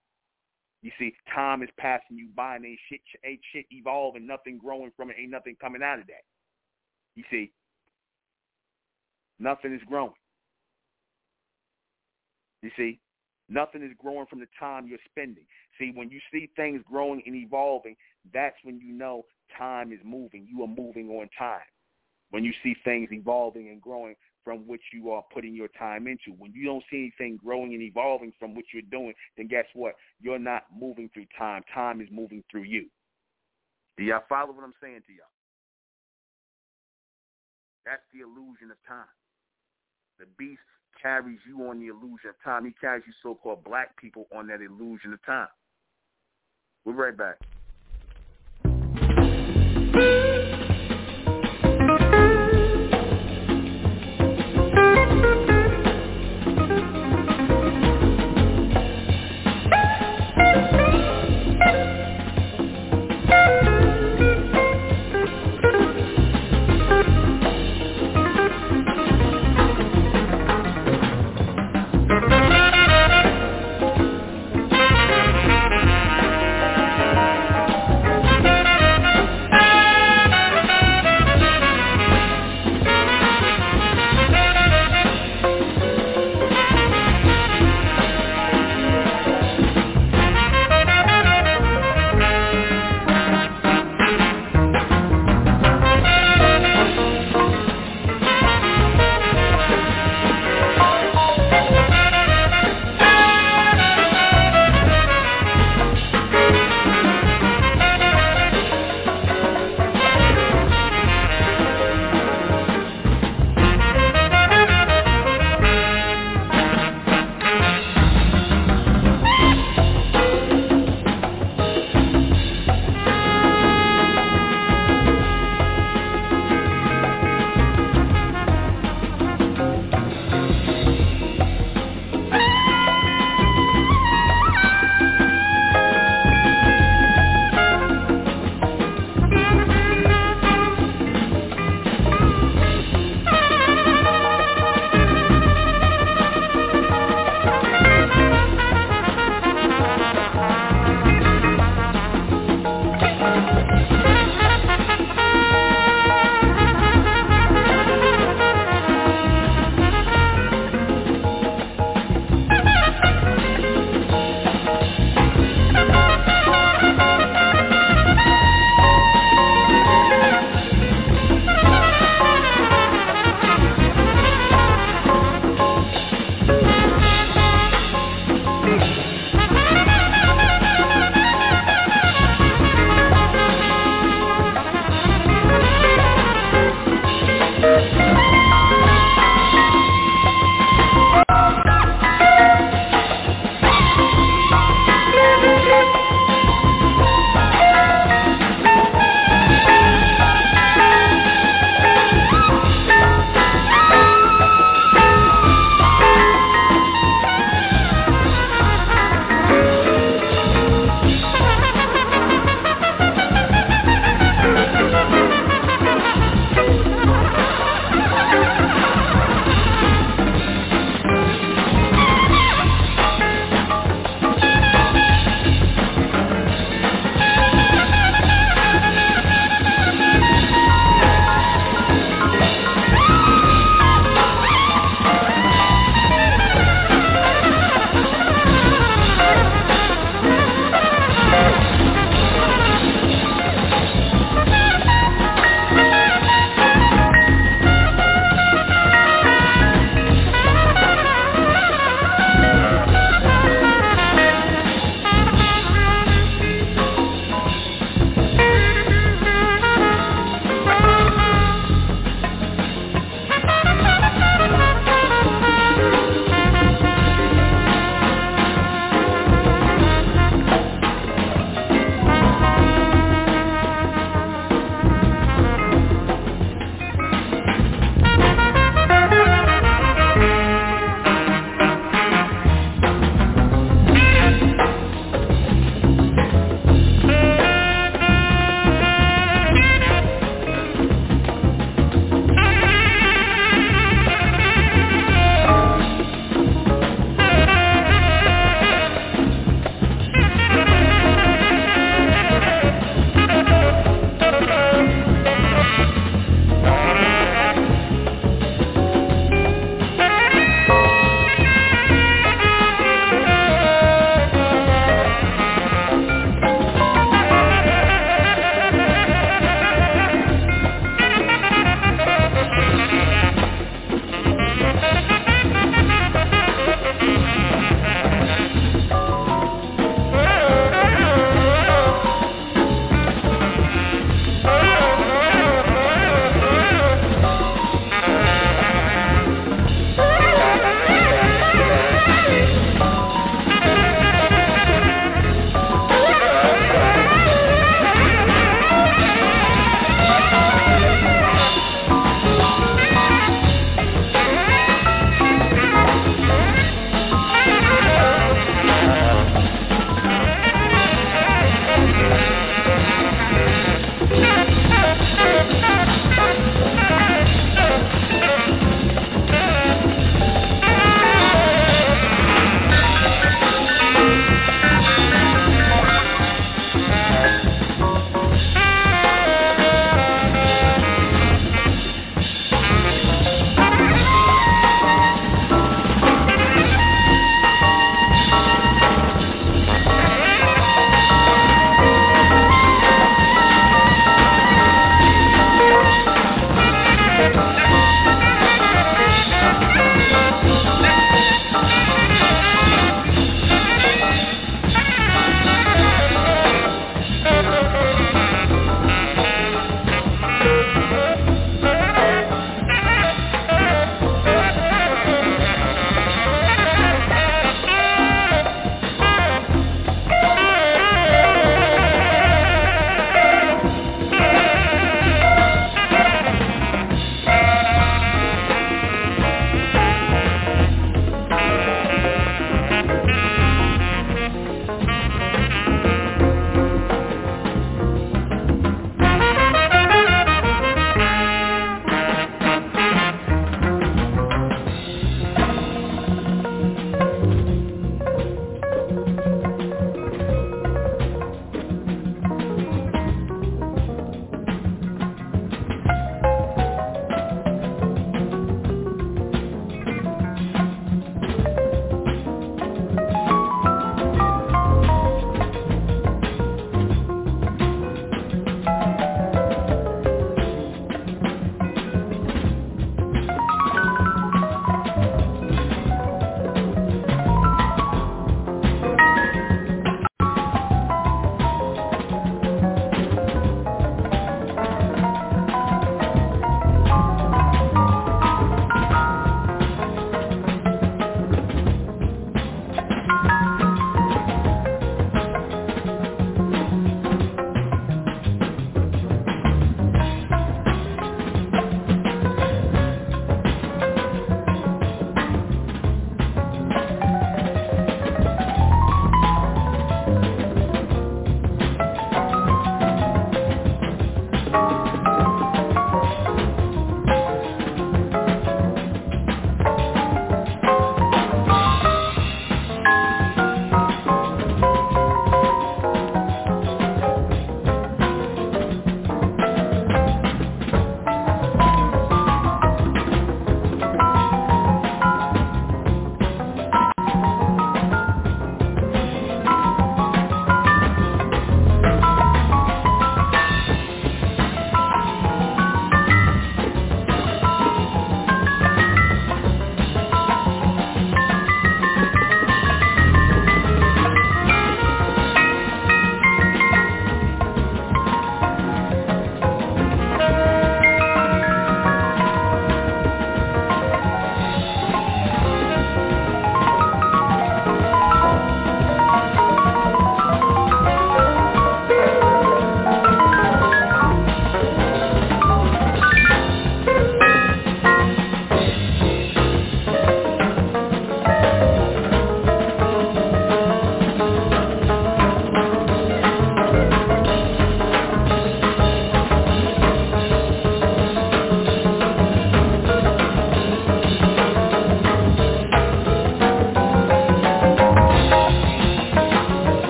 You see, time is passing you by and ain't shit, ain't shit evolving, nothing growing from it, ain't nothing coming out of that. You see, nothing is growing. You see, nothing is growing from the time you're spending. See, when you see things growing and evolving, that's when you know time is moving. You are moving on time. When you see things evolving and growing from which you are putting your time into. When you don't see anything growing and evolving from what you're doing, then guess what? You're not moving through time. Time is moving through you. Do y'all follow what I'm saying to y'all? That's the illusion of time. The beast carries you on the illusion of time. He carries you so-called black people on that illusion of time. We'll be right back.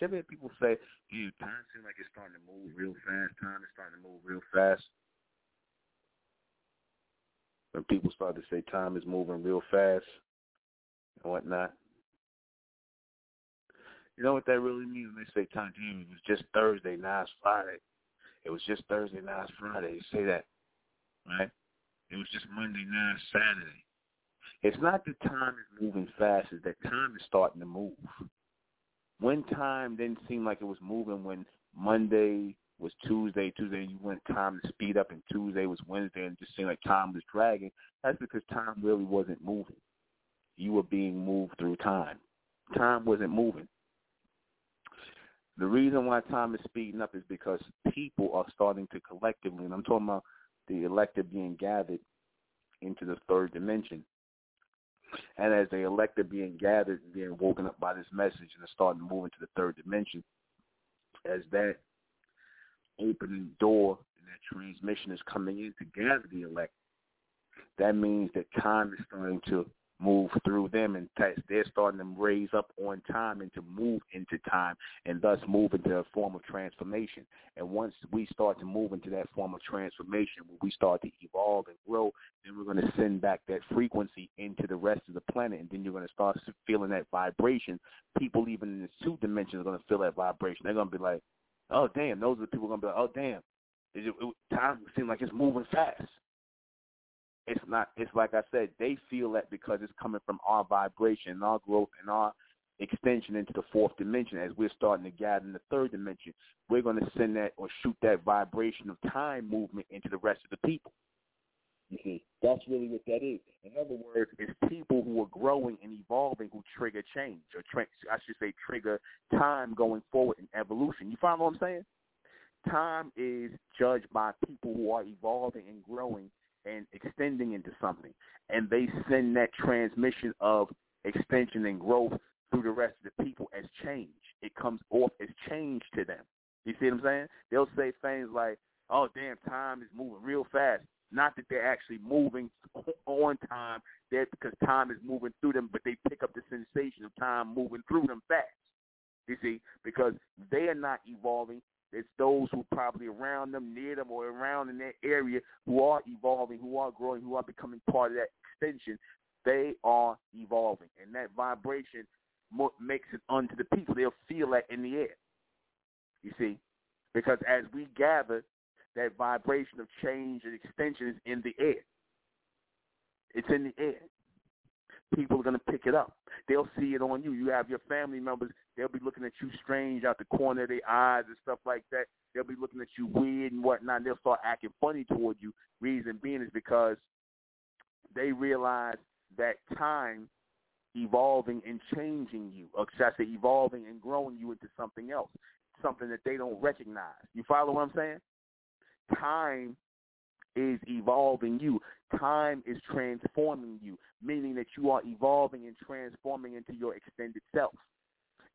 Fast. You ever people say, dude, time seems like it's starting to move real fast. Time is starting to move real fast. When people start to say time is moving real fast and whatnot. You know what that really means when they say time, dude, it was just Thursday, now it's Friday. It was just Thursday, now it's Friday. You say that, right? It was just Monday, now it's Saturday. It's not that time is moving fast, it's that time is starting to move when time didn't seem like it was moving when Monday was Tuesday, Tuesday you went time to speed up and Tuesday was Wednesday and it just seemed like time was dragging, that's because time really wasn't moving. You were being moved through time. Time wasn't moving. The reason why time is speeding up is because people are starting to collectively, and I'm talking about the elected being gathered into the third dimension, and as they elected being gathered and being woken up by this message and are starting to move into the third dimension, as that opening door and that transmission is coming in to gather the elect, that means that time is starting to move through them, and they're starting to raise up on time and to move into time, and thus move into a form of transformation. And once we start to move into that form of transformation, when we start to evolve and grow, then we're going to send back that frequency into the rest of the planet, and then you're going to start feeling that vibration. People even in the two dimensions are going to feel that vibration. They're going to be like, "Oh damn!" Those are the people going to be like, "Oh damn!" It, it, time seems like it's moving fast it's not it's like I said, they feel that because it's coming from our vibration and our growth and our extension into the fourth dimension as we're starting to gather in the third dimension. We're going to send that or shoot that vibration of time movement into the rest of the people. You see, that's really what that is. In other words, it's people who are growing and evolving who trigger change, or tra- I should say trigger time going forward in evolution. You follow what I'm saying? Time is judged by people who are evolving and growing and extending into something. And they send that transmission of extension and growth through the rest of the people as change. It comes off as change to them. You see what I'm saying? They'll say things like, oh, damn, time is moving real fast. Not that they're actually moving on time, there because time is moving through them, but they pick up the sensation of time moving through them fast. You see, because they are not evolving, it's those who probably around them, near them, or around in that area who are evolving, who are growing, who are becoming part of that extension. They are evolving, and that vibration makes it unto the people. They'll feel that in the air. You see, because as we gather, that vibration of change and extension is in the air. It's in the air people are going to pick it up. They'll see it on you. You have your family members. They'll be looking at you strange out the corner of their eyes and stuff like that. They'll be looking at you weird and whatnot. And they'll start acting funny toward you. Reason being is because they realize that time evolving and changing you, or should I say evolving and growing you into something else, something that they don't recognize. You follow what I'm saying? Time is evolving you. Time is transforming you, meaning that you are evolving and transforming into your extended self.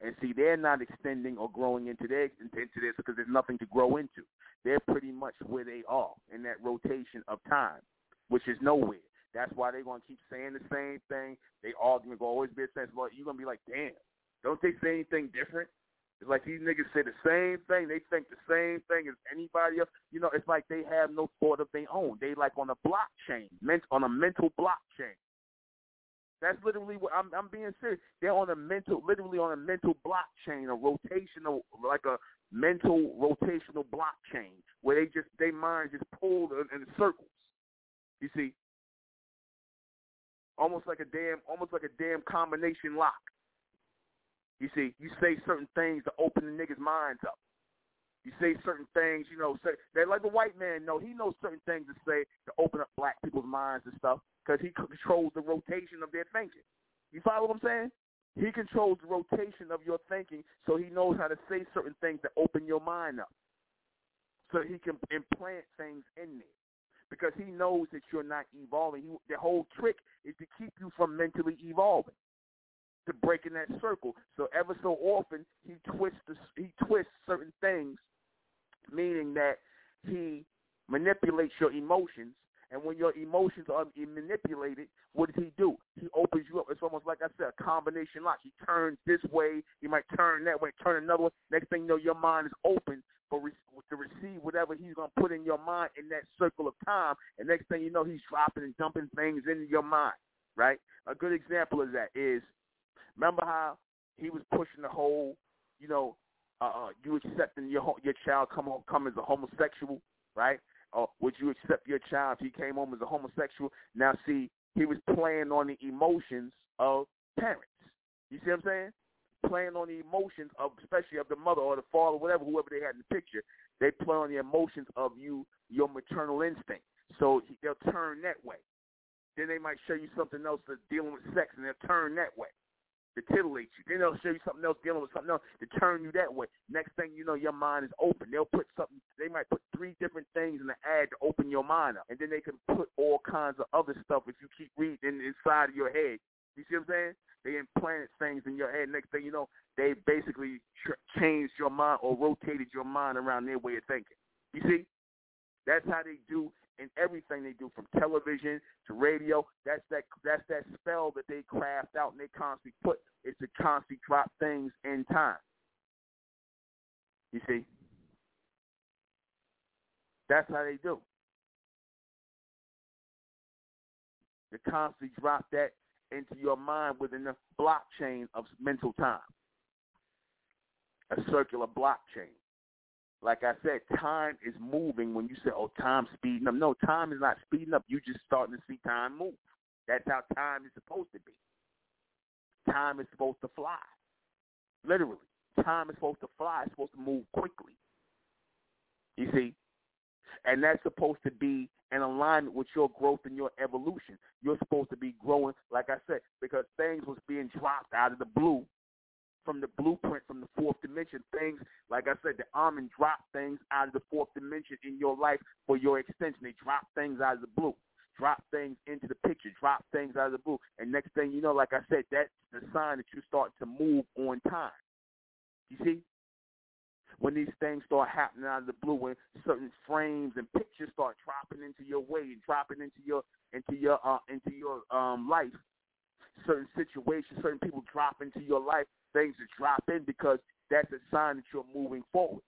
And see, they're not extending or growing into their into this because there's nothing to grow into. They're pretty much where they are in that rotation of time, which is nowhere. That's why they're gonna keep saying the same thing. They all gonna always be a sense. Lord, you're gonna be like, damn, don't they say anything different? Like these niggas say the same thing. They think the same thing as anybody else. You know, it's like they have no thought of their own. They like on a blockchain, on a mental blockchain. That's literally what I'm. I'm being serious. They're on a mental, literally on a mental blockchain, a rotational, like a mental rotational blockchain, where they just their mind just pulled in, in circles. You see, almost like a damn, almost like a damn combination lock. You see, you say certain things to open the niggas' minds up. You say certain things, you know, say they like the white man know he knows certain things to say to open up black people's minds and stuff because he controls the rotation of their thinking. You follow what I'm saying? He controls the rotation of your thinking, so he knows how to say certain things to open your mind up, so he can implant things in there. Because he knows that you're not evolving. He, the whole trick is to keep you from mentally evolving to break in that circle. So ever so often he twists the, he twists certain things, meaning that he manipulates your emotions. And when your emotions are manipulated, what does he do? He opens you up. It's almost like I said, a combination lock. He turns this way. He might turn that way, turn another way. Next thing you know, your mind is open for re- to receive whatever he's going to put in your mind in that circle of time. And next thing you know, he's dropping and dumping things into your mind, right? A good example of that is Remember how he was pushing the whole, you know, uh, uh you accepting your your child come home come as a homosexual, right? Or would you accept your child if he came home as a homosexual? Now, see, he was playing on the emotions of parents. You see what I'm saying? Playing on the emotions of, especially of the mother or the father, whatever, whoever they had in the picture. They play on the emotions of you, your maternal instinct. So they'll turn that way. Then they might show you something else that's dealing with sex, and they'll turn that way to titillate you. Then they'll show you something else dealing with something else to turn you that way. Next thing you know, your mind is open. They'll put something. They might put three different things in the ad to open your mind up, and then they can put all kinds of other stuff if you keep reading inside of your head. You see what I'm saying? They implanted things in your head. Next thing you know, they basically tr- changed your mind or rotated your mind around their way of thinking. You see? That's how they do in everything they do, from television to radio. That's that that's that spell that they craft out and they constantly put. It's to constantly drop things in time. You see, that's how they do. They constantly drop that into your mind within the blockchain of mental time, a circular blockchain. Like I said, time is moving when you say, oh, time's speeding up. No, time is not speeding up. You're just starting to see time move. That's how time is supposed to be. Time is supposed to fly. Literally. Time is supposed to fly. It's supposed to move quickly. You see? And that's supposed to be in alignment with your growth and your evolution. You're supposed to be growing, like I said, because things was being dropped out of the blue from the blueprint from the fourth dimension. Things, like I said, the Amen drop things out of the fourth dimension in your life for your extension. They drop things out of the blue, drop things into the picture, drop things out of the blue. And next thing you know, like I said, that's the sign that you start to move on time. You see? When these things start happening out of the blue, when certain frames and pictures start dropping into your way and dropping into your into your uh, into your um life, certain situations, certain people drop into your life, things to drop in because that's a sign that you're moving forward.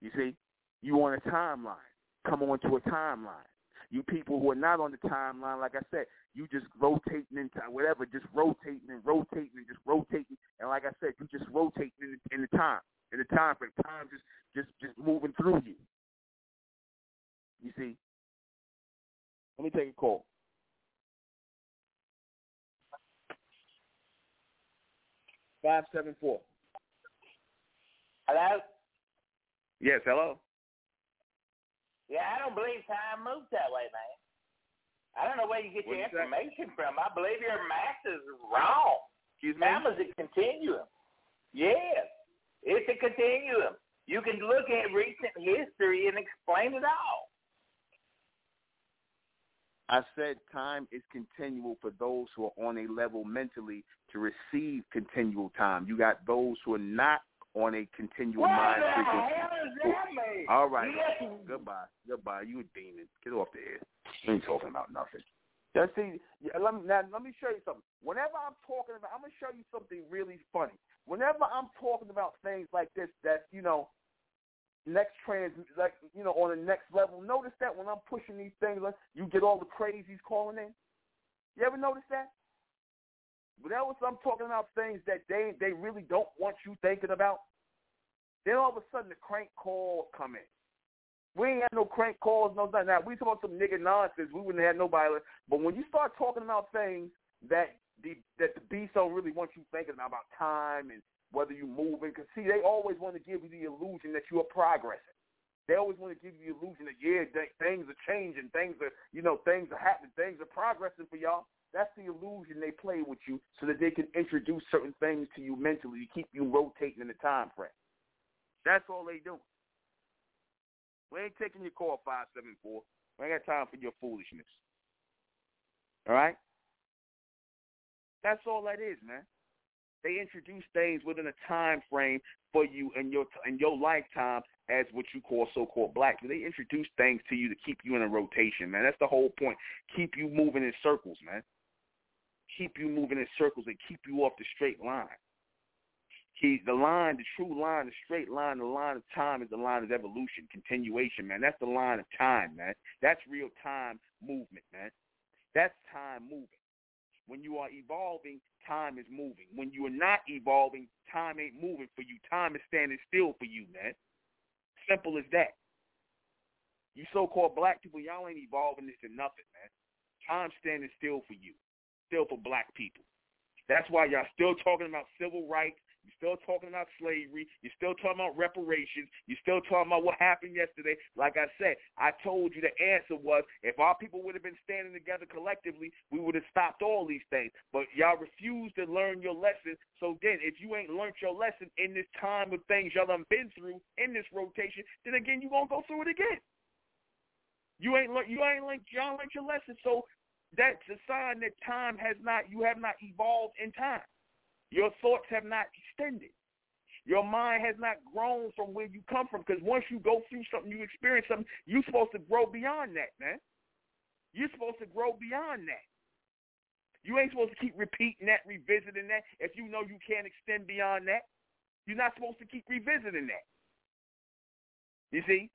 You see, you on a timeline. Come on to a timeline. You people who are not on the timeline, like I said, you just rotating into whatever, just rotating and rotating and just rotating. And like I said, you just rotating in the, in the time, in the time frame. Time just just just moving through you. You see. Let me take a call. Five seven four. Hello? Yes, hello. Yeah, I don't believe time moves that way, man. I don't know where you get What your that? information from. I believe your math is wrong. Excuse me. Time is a continuum. Yes, it's a continuum. You can look at recent history and explain it all. I said time is continual for those who are on a level mentally to receive continual time. You got those who are not on a continual What mind frequency. hell does that mean? All right. Goodbye. Goodbye. You a demon. Get off the air. You ain't talking about nothing. Just see, let me now. Let me show you something. Whenever I'm talking about, I'm gonna show you something really funny. Whenever I'm talking about things like this, that you know, next trans, like you know, on the next level. Notice that when I'm pushing these things, like, you get all the crazies calling in. You ever notice that? Whenever I'm talking about things that they they really don't want you thinking about, then all of a sudden the crank call come in. We ain't had no crank calls, no nothing. Now we talk about some nigga nonsense. We wouldn't have nobody. But when you start talking about things that the that the beast don't really want you thinking about, about time and whether you moving, because see, they always want to give you the illusion that you are progressing. They always want to give you the illusion that yeah, th- things are changing, things are you know things are happening, things are progressing for y'all. That's the illusion they play with you so that they can introduce certain things to you mentally to keep you rotating in the time frame. That's all they do. We ain't taking your call five seven four. We ain't got time for your foolishness. All right? That's all that is, man. They introduce things within a time frame for you in your in your lifetime as what you call so-called black. They introduce things to you to keep you in a rotation, man. That's the whole point. Keep you moving in circles, man. Keep you moving in circles and keep you off the straight line. Keep the line, the true line, the straight line, the line of time is the line of evolution, continuation, man. That's the line of time, man. That's real time movement, man. That's time moving. When you are evolving, time is moving. When you are not evolving, time ain't moving for you. Time is standing still for you, man. Simple as that. You so-called black people, y'all ain't evolving this to nothing, man. Time's standing still for you, still for black people. That's why y'all still talking about civil rights. You're still talking about slavery. You're still talking about reparations. You're still talking about what happened yesterday. Like I said, I told you the answer was if our people would have been standing together collectively, we would have stopped all these things. But y'all refuse to learn your lesson. So then, if you ain't learned your lesson in this time of things y'all done been through in this rotation, then again, you gonna go through it again. You ain't learned. You ain't learned. Y'all learned your lesson. So that's a sign that time has not. You have not evolved in time. Your thoughts have not extended. Your mind has not grown from where you come from because once you go through something, you experience something, you're supposed to grow beyond that, man. You're supposed to grow beyond that. You ain't supposed to keep repeating that, revisiting that, if you know you can't extend beyond that. You're not supposed to keep revisiting that. You see?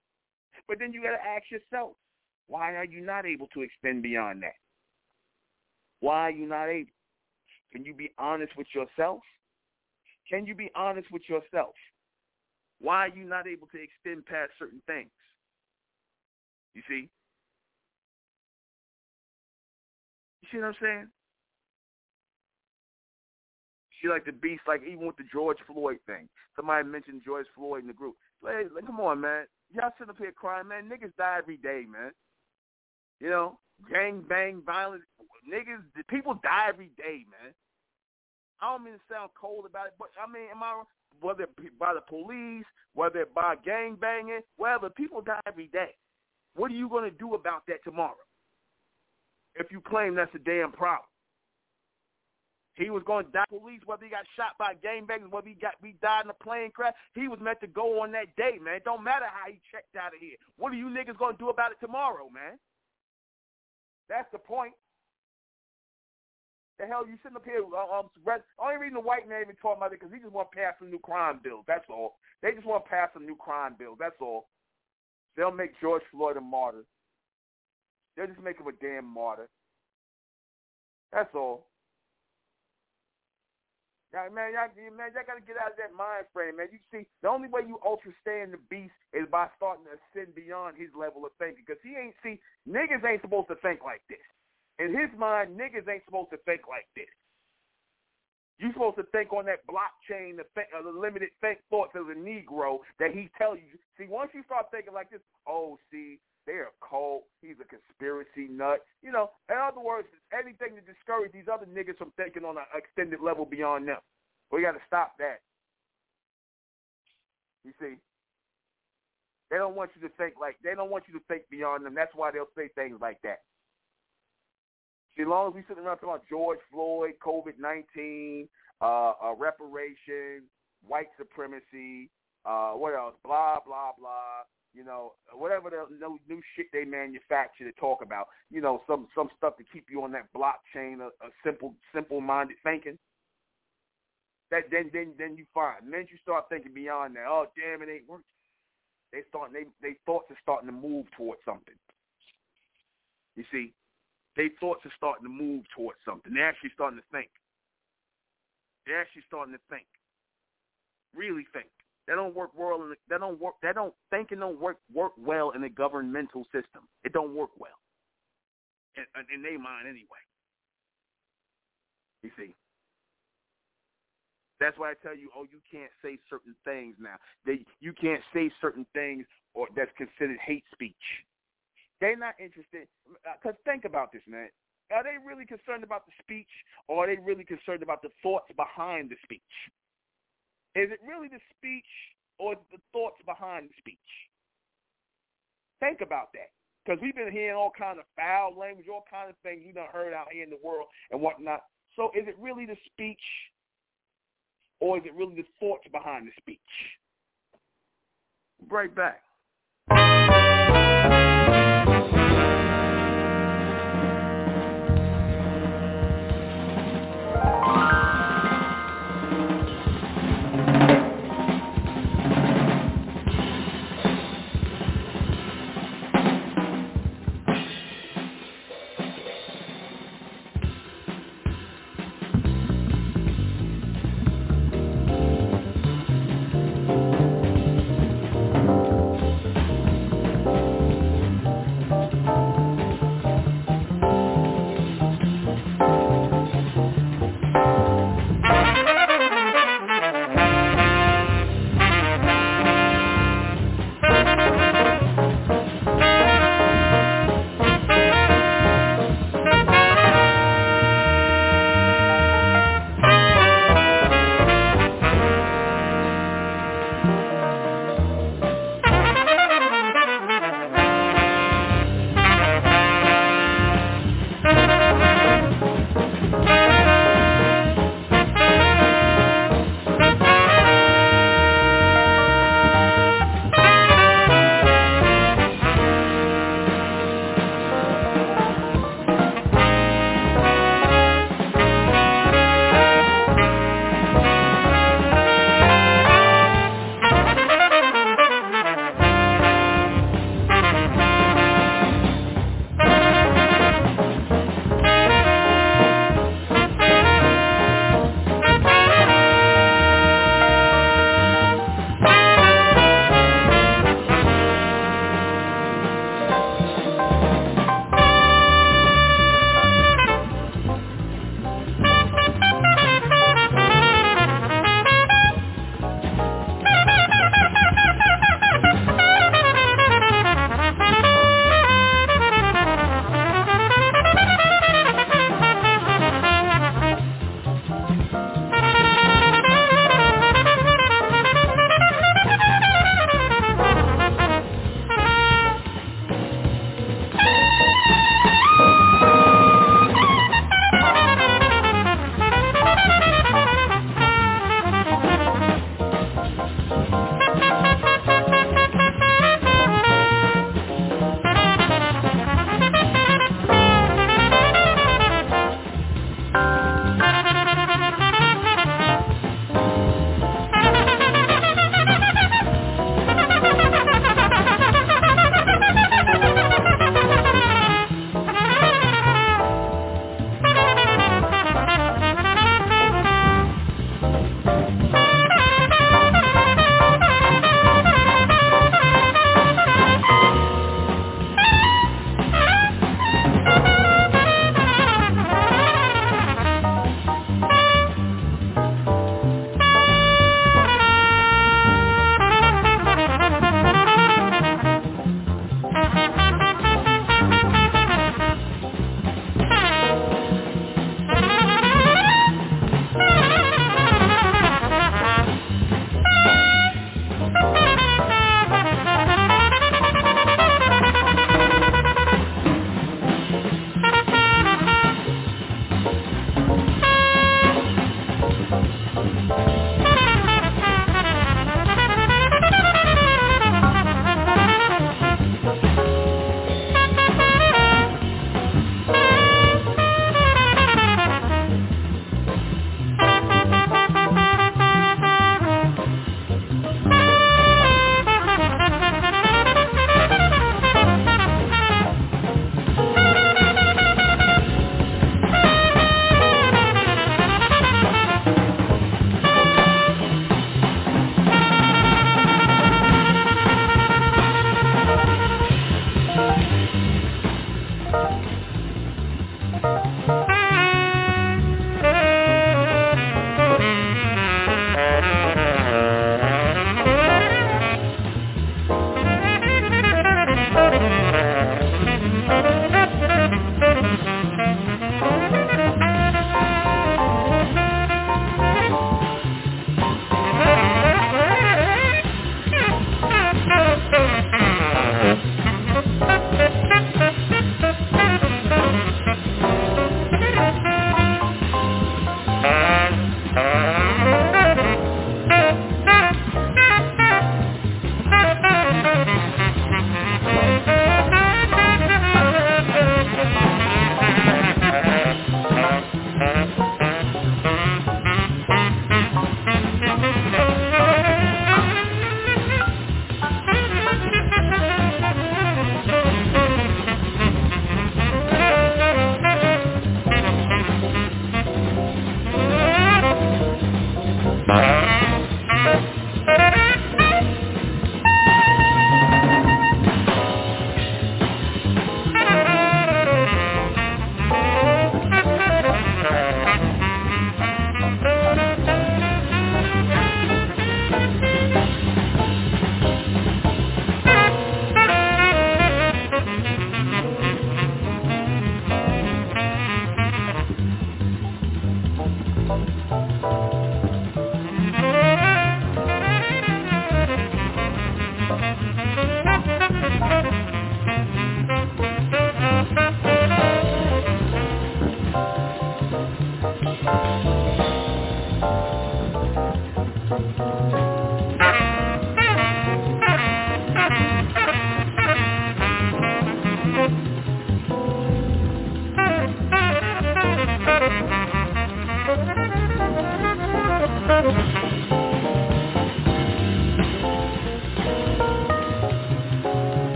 But then you got to ask yourself, why are you not able to extend beyond that? Why are you not able? Can you be honest with yourself? Can you be honest with yourself? Why are you not able to extend past certain things? You see? You see what I'm saying? She like the beast, like even with the George Floyd thing. Somebody mentioned George Floyd in the group. Like come on, man. Y'all sit up here crying, man. Niggas die every day, man. You know, gang bang violence. Niggas, people die every day, man. I don't mean to sound cold about it, but I mean, am I whether by the police, whether by gang banging, whatever, people die every day. What are you going to do about that tomorrow? If you claim that's a damn problem. He was going to die police, whether he got shot by gang bangers, whether he got he died in a plane crash. He was meant to go on that day, man. It don't matter how he checked out of here. What are you niggas going to do about it tomorrow, man? That's the point. The hell you sitting up here? Um, only reason the white man even talking about it because he just want to pass some new crime bills. That's all. They just want to pass some new crime bills. That's all. They'll make George Floyd a martyr. They'll just make him a damn martyr. That's all. Now, man, y'all, man, y'all got to get out of that mind frame, man. You see, the only way you in the beast is by starting to ascend beyond his level of thinking. Because he ain't, see, niggas ain't supposed to think like this. In his mind, niggas ain't supposed to think like this. You supposed to think on that blockchain, the, th- uh, the limited think thoughts of the Negro that he tell you. See, once you start thinking like this, oh, see, they're a cult. He's a conspiracy nut. You know, in other words, anything to discourage these other niggas from thinking on an extended level beyond them. We got to stop that. You see, they don't want you to think like they don't want you to think beyond them. That's why they'll say things like that. As long as we sit around talking about George Floyd, COVID nineteen, uh, uh, reparations, white supremacy, uh, what else? Blah blah blah you know, whatever the new, new shit they manufacture to talk about, you know, some some stuff to keep you on that blockchain of, of simple simple minded thinking. That then then then you find. then you start thinking beyond that. Oh damn, it ain't working. They start they they thoughts are starting to move towards something. You see, they thoughts are starting to move towards something. They're actually starting to think. They're actually starting to think. Really think. That don't work well. In the, that don't work. That don't thinking don't work work well in the governmental system. It don't work well. In, in their mind, anyway. You see. That's why I tell you, oh, you can't say certain things now. They, you can't say certain things or that's considered hate speech. They're not interested. Uh, because think about this, man. Are they really concerned about the speech, or are they really concerned about the thoughts behind the speech? Is it really the speech or the thoughts behind the speech? Think about that. Because we've been hearing all kinds of foul language, all kinds of things we done heard out here in the world and whatnot. So is it really the speech or is it really the thoughts behind the speech? Right back.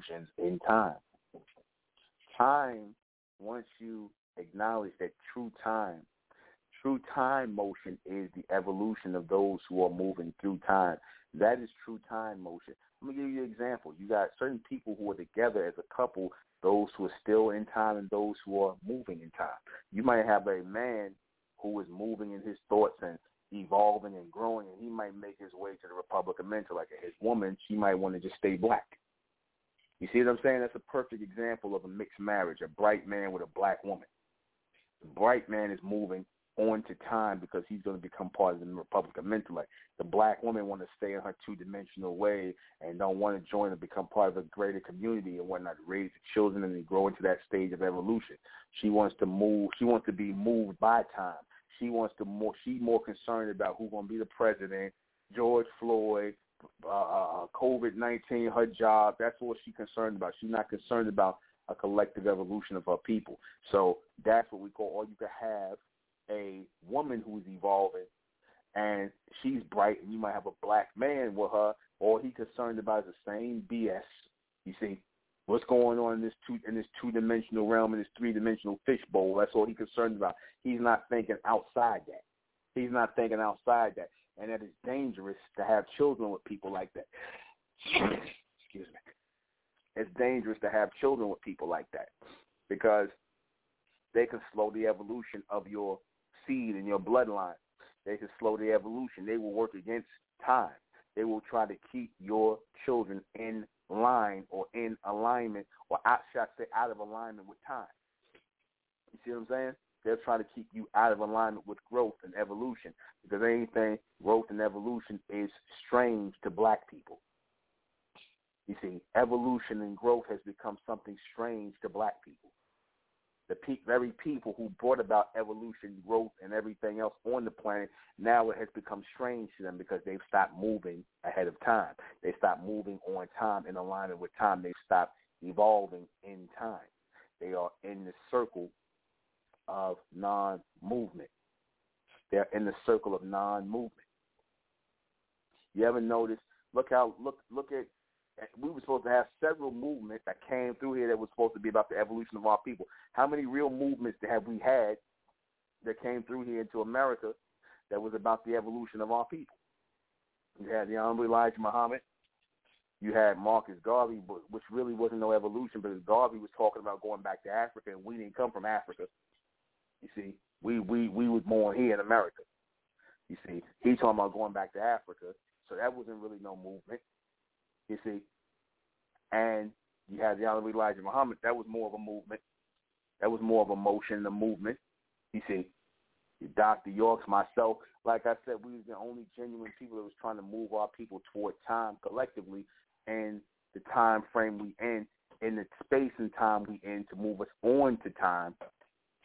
Illusions in time. Time, once you acknowledge that true time, true time motion is the evolution of those who are moving through time. That is true time motion. Let me give you an example. You got certain people who are together as a couple, those who are still in time and those who are moving in time. You might have a man who is moving in his thoughts and evolving and growing, and he might make his way to the Republic Republican mentor. Like his woman, she might want to just stay black. You see what I'm saying? That's a perfect example of a mixed marriage, a bright man with a black woman. The bright man is moving on to time because he's going to become part of the Republic of Mentellect. The black woman want to stay in her two-dimensional way and don't want to join and become part of a greater community and whatnot, raise the children and grow into that stage of evolution. She wants to move. She wants to be moved by time. She wants to more. She's more concerned about who's going to be the president, George Floyd, uh, uh COVID nineteen, her job. That's what she's concerned about. She's not concerned about a collective evolution of her people. So that's what we call. Or you could have a woman who's evolving, and she's bright, and you might have a black man with her. All he concerned about is the same BS. You see, what's going on in this two in this two dimensional realm in this three dimensional fishbowl. That's all he's concerned about. He's not thinking outside that. He's not thinking outside that, and that is dangerous to have children with people like that. [COUGHS] Excuse me. It's dangerous to have children with people like that because they can slow the evolution of your seed and your bloodline. They can slow the evolution. They will work against time. They will try to keep your children in line or in alignment or out, should I say, out of alignment with time. You see what I'm saying? They're trying to keep you out of alignment with growth and evolution because anything growth and evolution is strange to black people. You see, evolution and growth has become something strange to black people the pe- very people who brought about evolution, growth, and everything else on the planet, now it has become strange to them because they've stopped moving ahead of time. They stopped moving on time in alignment with time. They've stopped evolving in time. They are in the circle of non-movement. They're in the circle of non-movement. You ever notice? Look how look look at we were supposed to have several movements that came through here that was supposed to be about the evolution of our people. How many real movements have we had that came through here into America that was about the evolution of our people? You had the Honorable Elijah Muhammad. You had Marcus Garvey, which really wasn't no evolution, but Garvey was talking about going back to Africa, and we didn't come from Africa. You see, we we we was born here in America. You see, he's talking about going back to Africa, so that wasn't really no movement. You see, and you had the Honorable Elijah Muhammad. That was more of a movement. That was more of a motion, a movement. You see, Dr. Yorks, myself, like I said, we was the only genuine people that was trying to move our people toward time collectively and the time frame we in, in the space and time we in to move us on to time,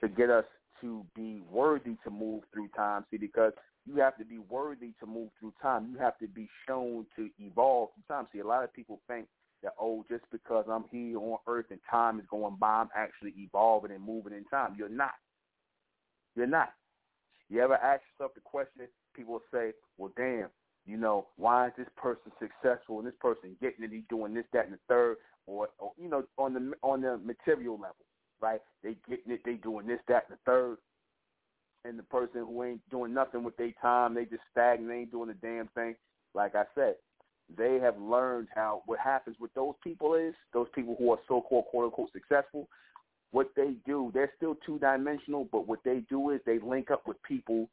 to get us to be worthy to move through time. See, because you have to be worthy to move through time. You have to be shown to evolve through time. See, a lot of people think that, oh, just because I'm here on earth and time is going by, I'm actually evolving and moving in time. You're not. You're not. You ever ask yourself the question, people say, well, damn, you know, why is this person successful and this person getting it, he's doing this, that, and the third, or, or you know, on the on the material level, right? They getting it, they doing this, that, and the third and the person who ain't doing nothing with their time, they just stagnant, they ain't doing a damn thing. Like I said, they have learned how what happens with those people is those people who are so-called quote-unquote successful. What they do, they're still two-dimensional, but what they do is they link up with people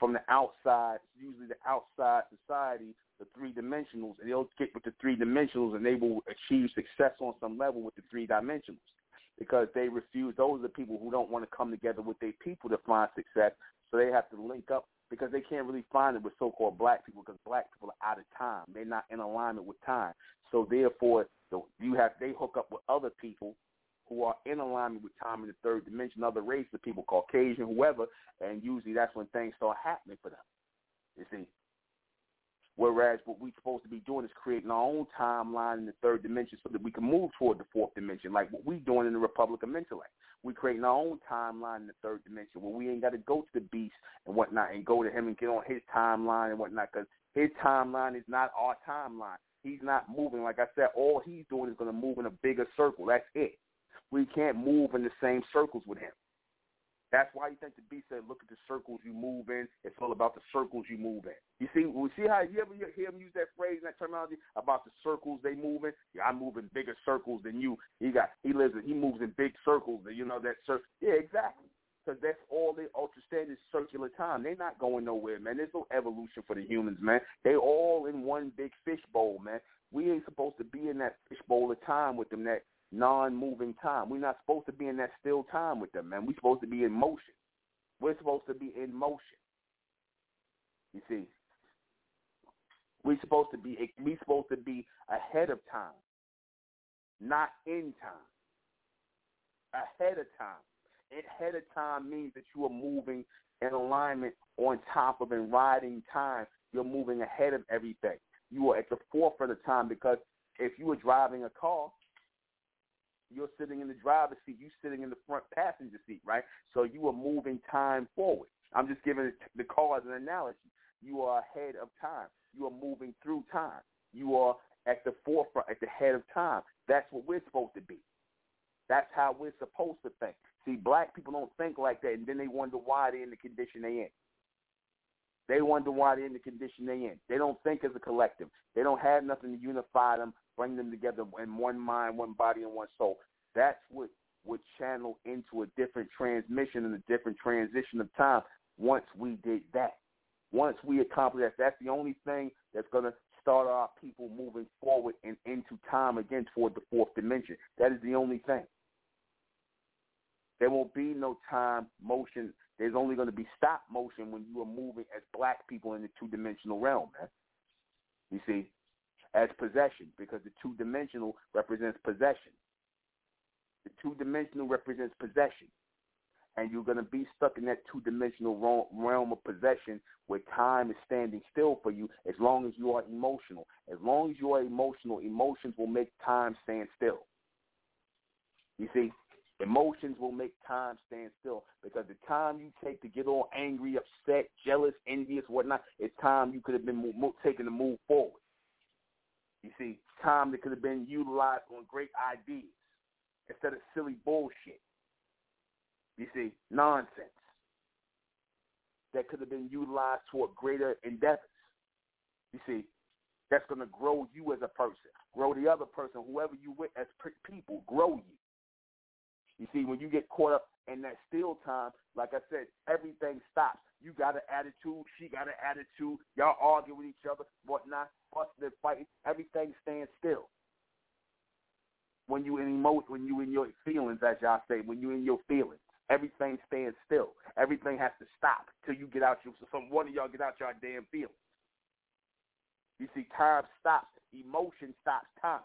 from the outside, usually the outside society, the three dimensionals, and they'll get with the three dimensionals, and they will achieve success on some level with the three dimensionals because they refuse. Those are the people who don't want to come together with their people to find success. So they have to link up because they can't really find it with so-called black people because black people are out of time. They're not in alignment with time. So therefore, you have they hook up with other people who are in alignment with time in the third dimension, other races people, Caucasian, whoever, and usually that's when things start happening for them. You see. Whereas what we're supposed to be doing is creating our own timeline in the third dimension so that we can move toward the fourth dimension, like what we're doing in the Republic of Mentellect. We're creating our own timeline in the third dimension where we ain't got to go to the beast and whatnot and go to him and get on his timeline and whatnot because his timeline is not our timeline. He's not moving. Like I said, all he's doing is going to move in a bigger circle. That's it. We can't move in the same circles with him. That's why you think the beast said, "Look at the circles you move in. It's all about the circles you move in." You see, we see how you ever hear him use that phrase, that terminology about the circles they move in. Yeah, I move in bigger circles than you. He got, he lives, in, he moves in big circles. You know that circle. Yeah, exactly. Because that's all they understand is circular time. They're not going nowhere, man. There's no evolution for the humans, man. They all in one big fishbowl, man. We ain't supposed to be in that fishbowl of time with them. That non-moving time. We're not supposed to be in that still time with them, man. We're supposed to be in motion. We're supposed to be in motion. You see, we're supposed to be we're supposed to be ahead of time, not in time. Ahead of time. Ahead of time means that you are moving in alignment on top of and riding time. You're moving ahead of everything. You are at the forefront of time because if you were driving a car, you're sitting in the driver's seat, you're sitting in the front passenger seat, right? So you are moving time forward. I'm just giving the car as an analogy. You are ahead of time. You are moving through time. You are at the forefront, at the head of time. That's what we're supposed to be. That's how we're supposed to think. See, black people don't think like that, and then they wonder why they're in the condition they're in. They wonder why they're in the condition they're in. They don't think as a collective. They don't have nothing to unify them, bring them together in one mind, one body, and one soul. That's what would channel into a different transmission and a different transition of time once we did that. Once we accomplish that, that's the only thing that's going to start our people moving forward and into time again toward the fourth dimension. That is the only thing. There won't be no time motion there's only going to be stop motion when you are moving as black people in the two-dimensional realm, man. You see, as possession, because the two-dimensional represents possession. The two-dimensional represents possession. And you're going to be stuck in that two-dimensional realm of possession where time is standing still for you as long as you are emotional. As long as you are emotional, emotions will make time stand still. You see, Emotions will make time stand still because the time you take to get all angry, upset, jealous, envious, whatnot, it's time you could have been mo- taken to move forward. You see, time that could have been utilized on great ideas instead of silly bullshit. You see, nonsense that could have been utilized toward greater endeavors. You see, that's going to grow you as a person, grow the other person, whoever you with as people, grow you. You see, when you get caught up in that still time, like I said, everything stops. You got an attitude, she got an attitude, y'all argue with each other, whatnot, busting and fighting, everything stands still. When you in emo- when you in your feelings, as y'all say, when you in your feelings, everything stands still. Everything has to stop till you get out your so one of y'all get out your damn feelings. You see, time stops. Emotion stops time.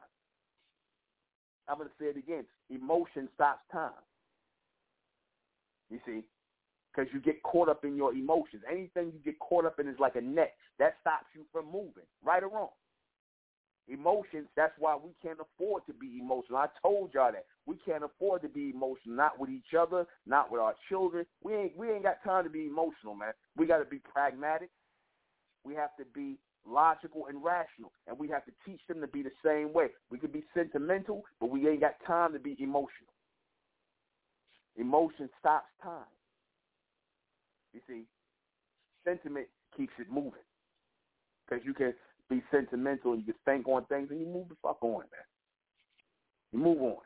I'm going to say it again. Emotion stops time. You see, because you get caught up in your emotions. Anything you get caught up in is like a net that stops you from moving, right or wrong. Emotions, that's why we can't afford to be emotional. I told y'all that. We can't afford to be emotional, not with each other, not with our children. We ain't we ain't got time to be emotional, man. We got to be pragmatic. We have to be logical and rational, and we have to teach them to be the same way. We could be sentimental, but we ain't got time to be emotional. Emotion stops time. You see, sentiment keeps it moving because you can be sentimental and you can think on things and you move the fuck on, man. You move on.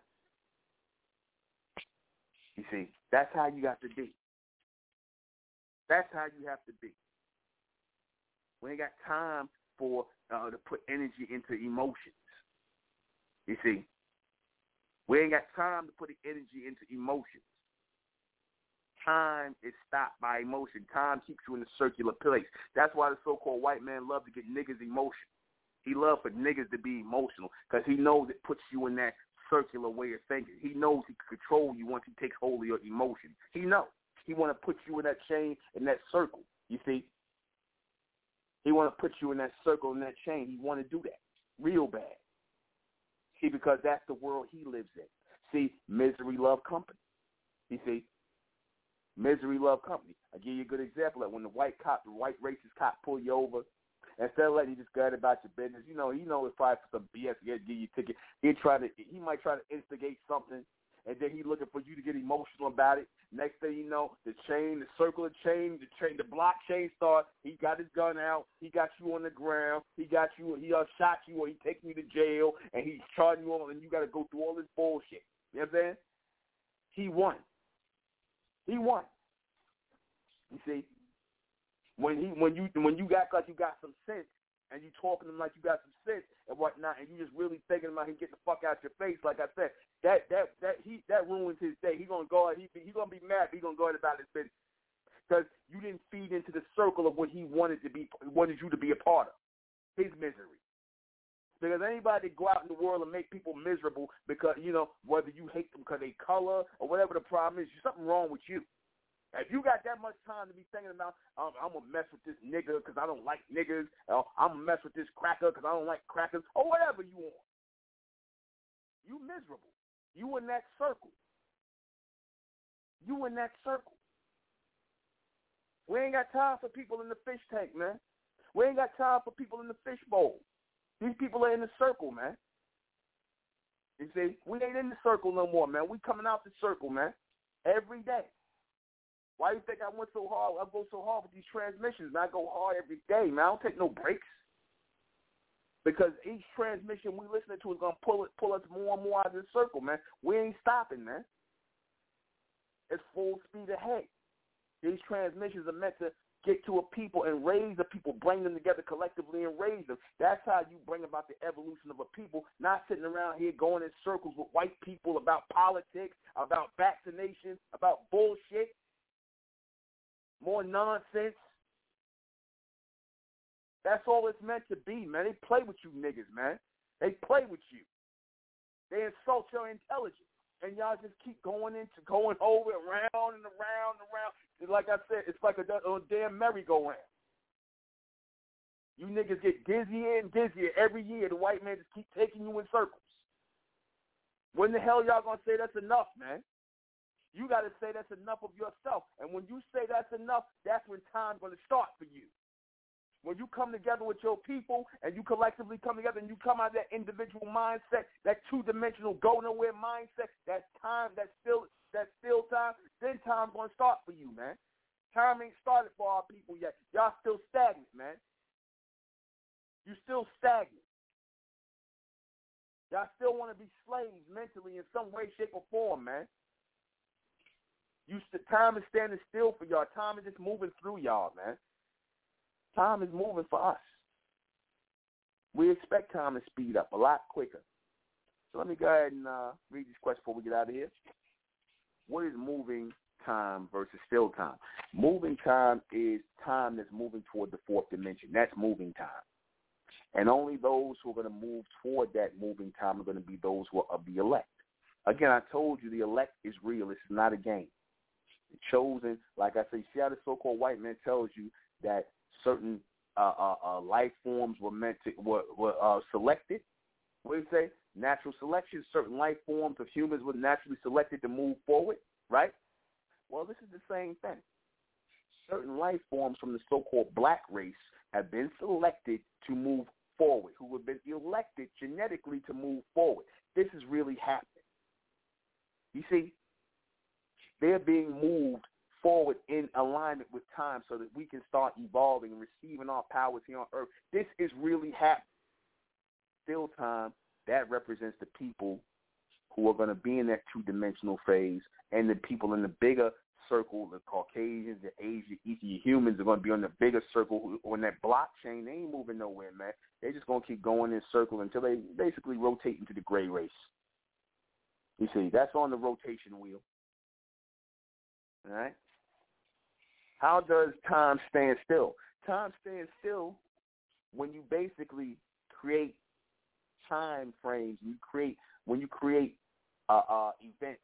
You see, that's how you got to be. That's how you have to be. We ain't got time for uh, to put energy into emotions. You see, we ain't got time to put the energy into emotions. Time is stopped by emotion. Time keeps you in a circular place. That's why the so-called white man love to get niggas emotional. He love for niggas to be emotional because he knows it puts you in that circular way of thinking. He knows he can control you once he takes hold of your emotions. He knows. He want to put you in that chain, in that circle. You see, He want to put you in that circle in that chain. He want to do that real bad. See, because that's the world he lives in. See, misery love company. You see, misery love company. I give you a good example. Like when the white cop, the white racist cop, pull you over, instead of letting you just go about your business, you know, you know, it's probably for some BS to give you a ticket. He try to, he might try to instigate something and then he looking for you to get emotional about it. Next thing you know, the chain, the circle of chain, the chain, the blockchain start. He got his gun out. He got you on the ground. He got you. He uh, shot you, or he taking you to jail, and he's charging you on, and you got to go through all this bullshit. You know what I'm saying? He won. He won. You see, when he when you when you got like you got some sense, and you talking to him like you got some sense and whatnot, and you just really thinking about him getting the fuck out your face, like I said, that that that he that ruins his day. He gonna go out. he he gonna be mad. He gonna go ahead about his business because you didn't feed into the circle of what he wanted to be wanted you to be a part of his misery. Because anybody go out in the world and make people miserable because you know whether you hate them because they color or whatever the problem is, there's something wrong with you. If you got that much time to be thinking about, um, I'm gonna mess with this nigga because I don't like niggas, or I'm gonna mess with this cracker because I don't like crackers, or whatever you want, you miserable. You in that circle. You in that circle. We ain't got time for people in the fish tank, man. We ain't got time for people in the fish bowl. These people are in the circle, man. You see, we ain't in the circle no more, man. We coming out the circle, man, every day. Why do you think I went so hard? I go so hard with these transmissions, and I go hard every day, man. I don't take no breaks. Because each transmission we listening to is gonna pull it, pull us more and more out of the circle, man. We ain't stopping, man. It's full speed ahead. These transmissions are meant to get to a people and raise the people, bring them together collectively and raise them. That's how you bring about the evolution of a people, not sitting around here going in circles with white people about politics, about vaccinations, about bullshit more nonsense. That's all it's meant to be, man. They play with you niggas, man. They play with you. They insult your intelligence. And y'all just keep going into going over around and around and around. Like I said, it's like a, a damn merry-go-round. You niggas get dizzier and dizzier every year. The white man just keep taking you in circles. When the hell y'all gonna say that's enough, man? You got to say that's enough of yourself. And when you say that's enough, that's when time's going to start for you. When you come together with your people and you collectively come together and you come out of that individual mindset, that two-dimensional go nowhere mindset, that time, that still, that still time, then time's going to start for you, man. Time ain't started for our people yet. Y'all still stagnant, man. You still stagnant. Y'all still want to be slaves mentally in some way, shape, or form, man. You time is standing still for y'all. Time is just moving through y'all, man. Time is moving for us. We expect time to speed up a lot quicker. So let me go ahead and uh, read these questions before we get out of here. What is moving time versus still time? Moving time is time that's moving toward the fourth dimension. That's moving time. And only those who are going to move toward that moving time are going to be those who are of the elect. Again, I told you the elect is real. It's not a game chosen. Like I say, see how the so-called white man tells you that certain uh, uh, uh, life forms were meant to were, were uh, selected. What do you say? Natural selection. Certain life forms of humans were naturally selected to move forward. Right. Well, this is the same thing. Certain life forms from the so-called black race have been selected to move forward, who have been elected genetically to move forward. This is really happening. You see, they're being moved forward in alignment with time so that we can start evolving and receiving our powers here on earth. This is really happening. Still time, that represents the people who are going to be in that two-dimensional phase and the people in the bigger circle, the Caucasians, the Asian, Eastern humans are going to be on the bigger circle on that blockchain. They ain't moving nowhere, man. They're just going to keep going in circle until they basically rotate into the gray race. You see, that's on the rotation wheel. Right. How does time stand still? Time stands still when you basically create time frames. You create when you create uh, uh, events,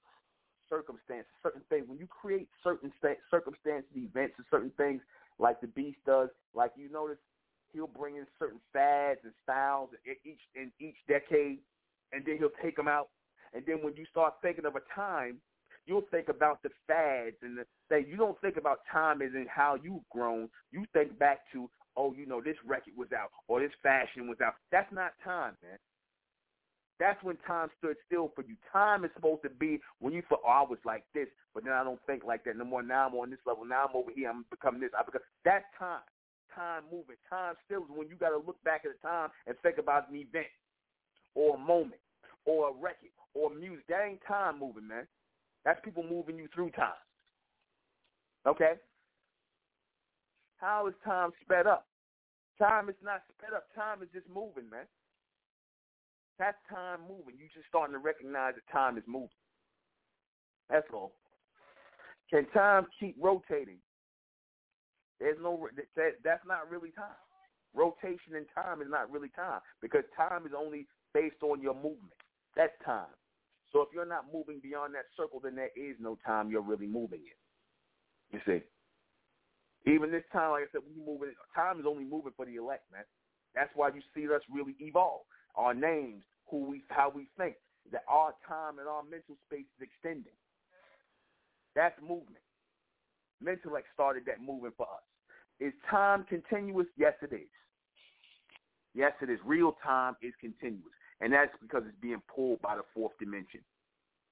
circumstances, certain things. When you create certain sta- circumstances, events, and certain things, like the beast does, like you notice, he'll bring in certain fads and styles in each in each decade, and then he'll take them out. And then when you start thinking of a time, you'll think about the fads and the thing. You don't think about time as in how you've grown. You think back to, oh, you know, this record was out or this fashion was out. That's not time, man. That's when time stood still for you. Time is supposed to be when you thought, oh, I was like this, but then I don't think like that no more. Now I'm on this level. Now I'm over here. I'm becoming this. I become. That's time. Time moving. Time still is when you got to look back at the time and think about an event or a moment or a record or music. That ain't time moving, man. That's people moving you through time. Okay? How is time sped up? Time is not sped up. Time is just moving, man. That's time moving. You just starting to recognize that time is moving. That's all. Can time keep rotating? There's no that, that's not really time. Rotation in time is not really time because time is only based on your movement. That's time. So if you're not moving beyond that circle, then there is no time you're really moving in. You see. Even this time, like I said, we moving. Time is only moving for the elect, man. That's why you see us really evolve. Our names, who we how we think, that our time and our mental space is extending. That's movement. Mentellect started that movement for us. Is time continuous? Yes, it is. Yes, it is. Real time is continuous, and that's because it's being pulled by the fourth dimension,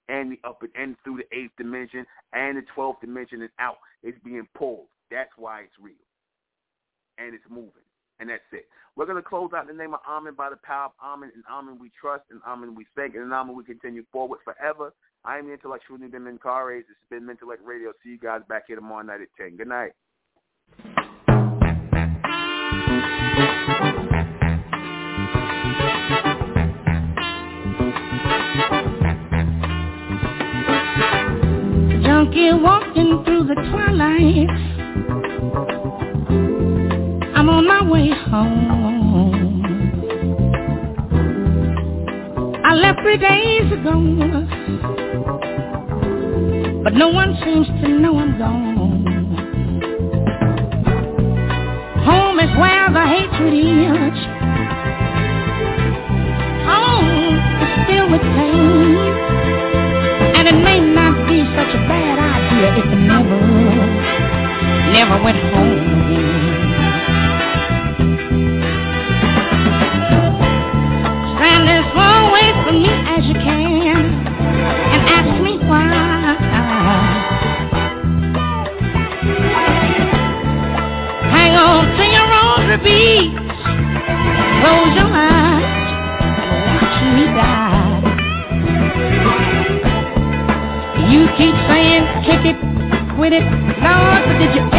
and the upper and through the eighth dimension and the twelfth dimension and out. It's being pulled. That's why it's real, and it's moving. And that's it. We're to close out in the name of Amen by the power of Amen. And Amen we trust, and Amen we thank, and Amen we continue forward forever. I am the intellectual Nuben Menkarayzz. This has been Mentellect Radio. See you guys back here tomorrow night at 10. Good night. Junkie walking through the twilight I'm on my way home. I left three days ago, but no one seems to know I'm gone. Home is where the hatred is. Home is filled with pain, and it may bad idea if I never, never went home again. Did you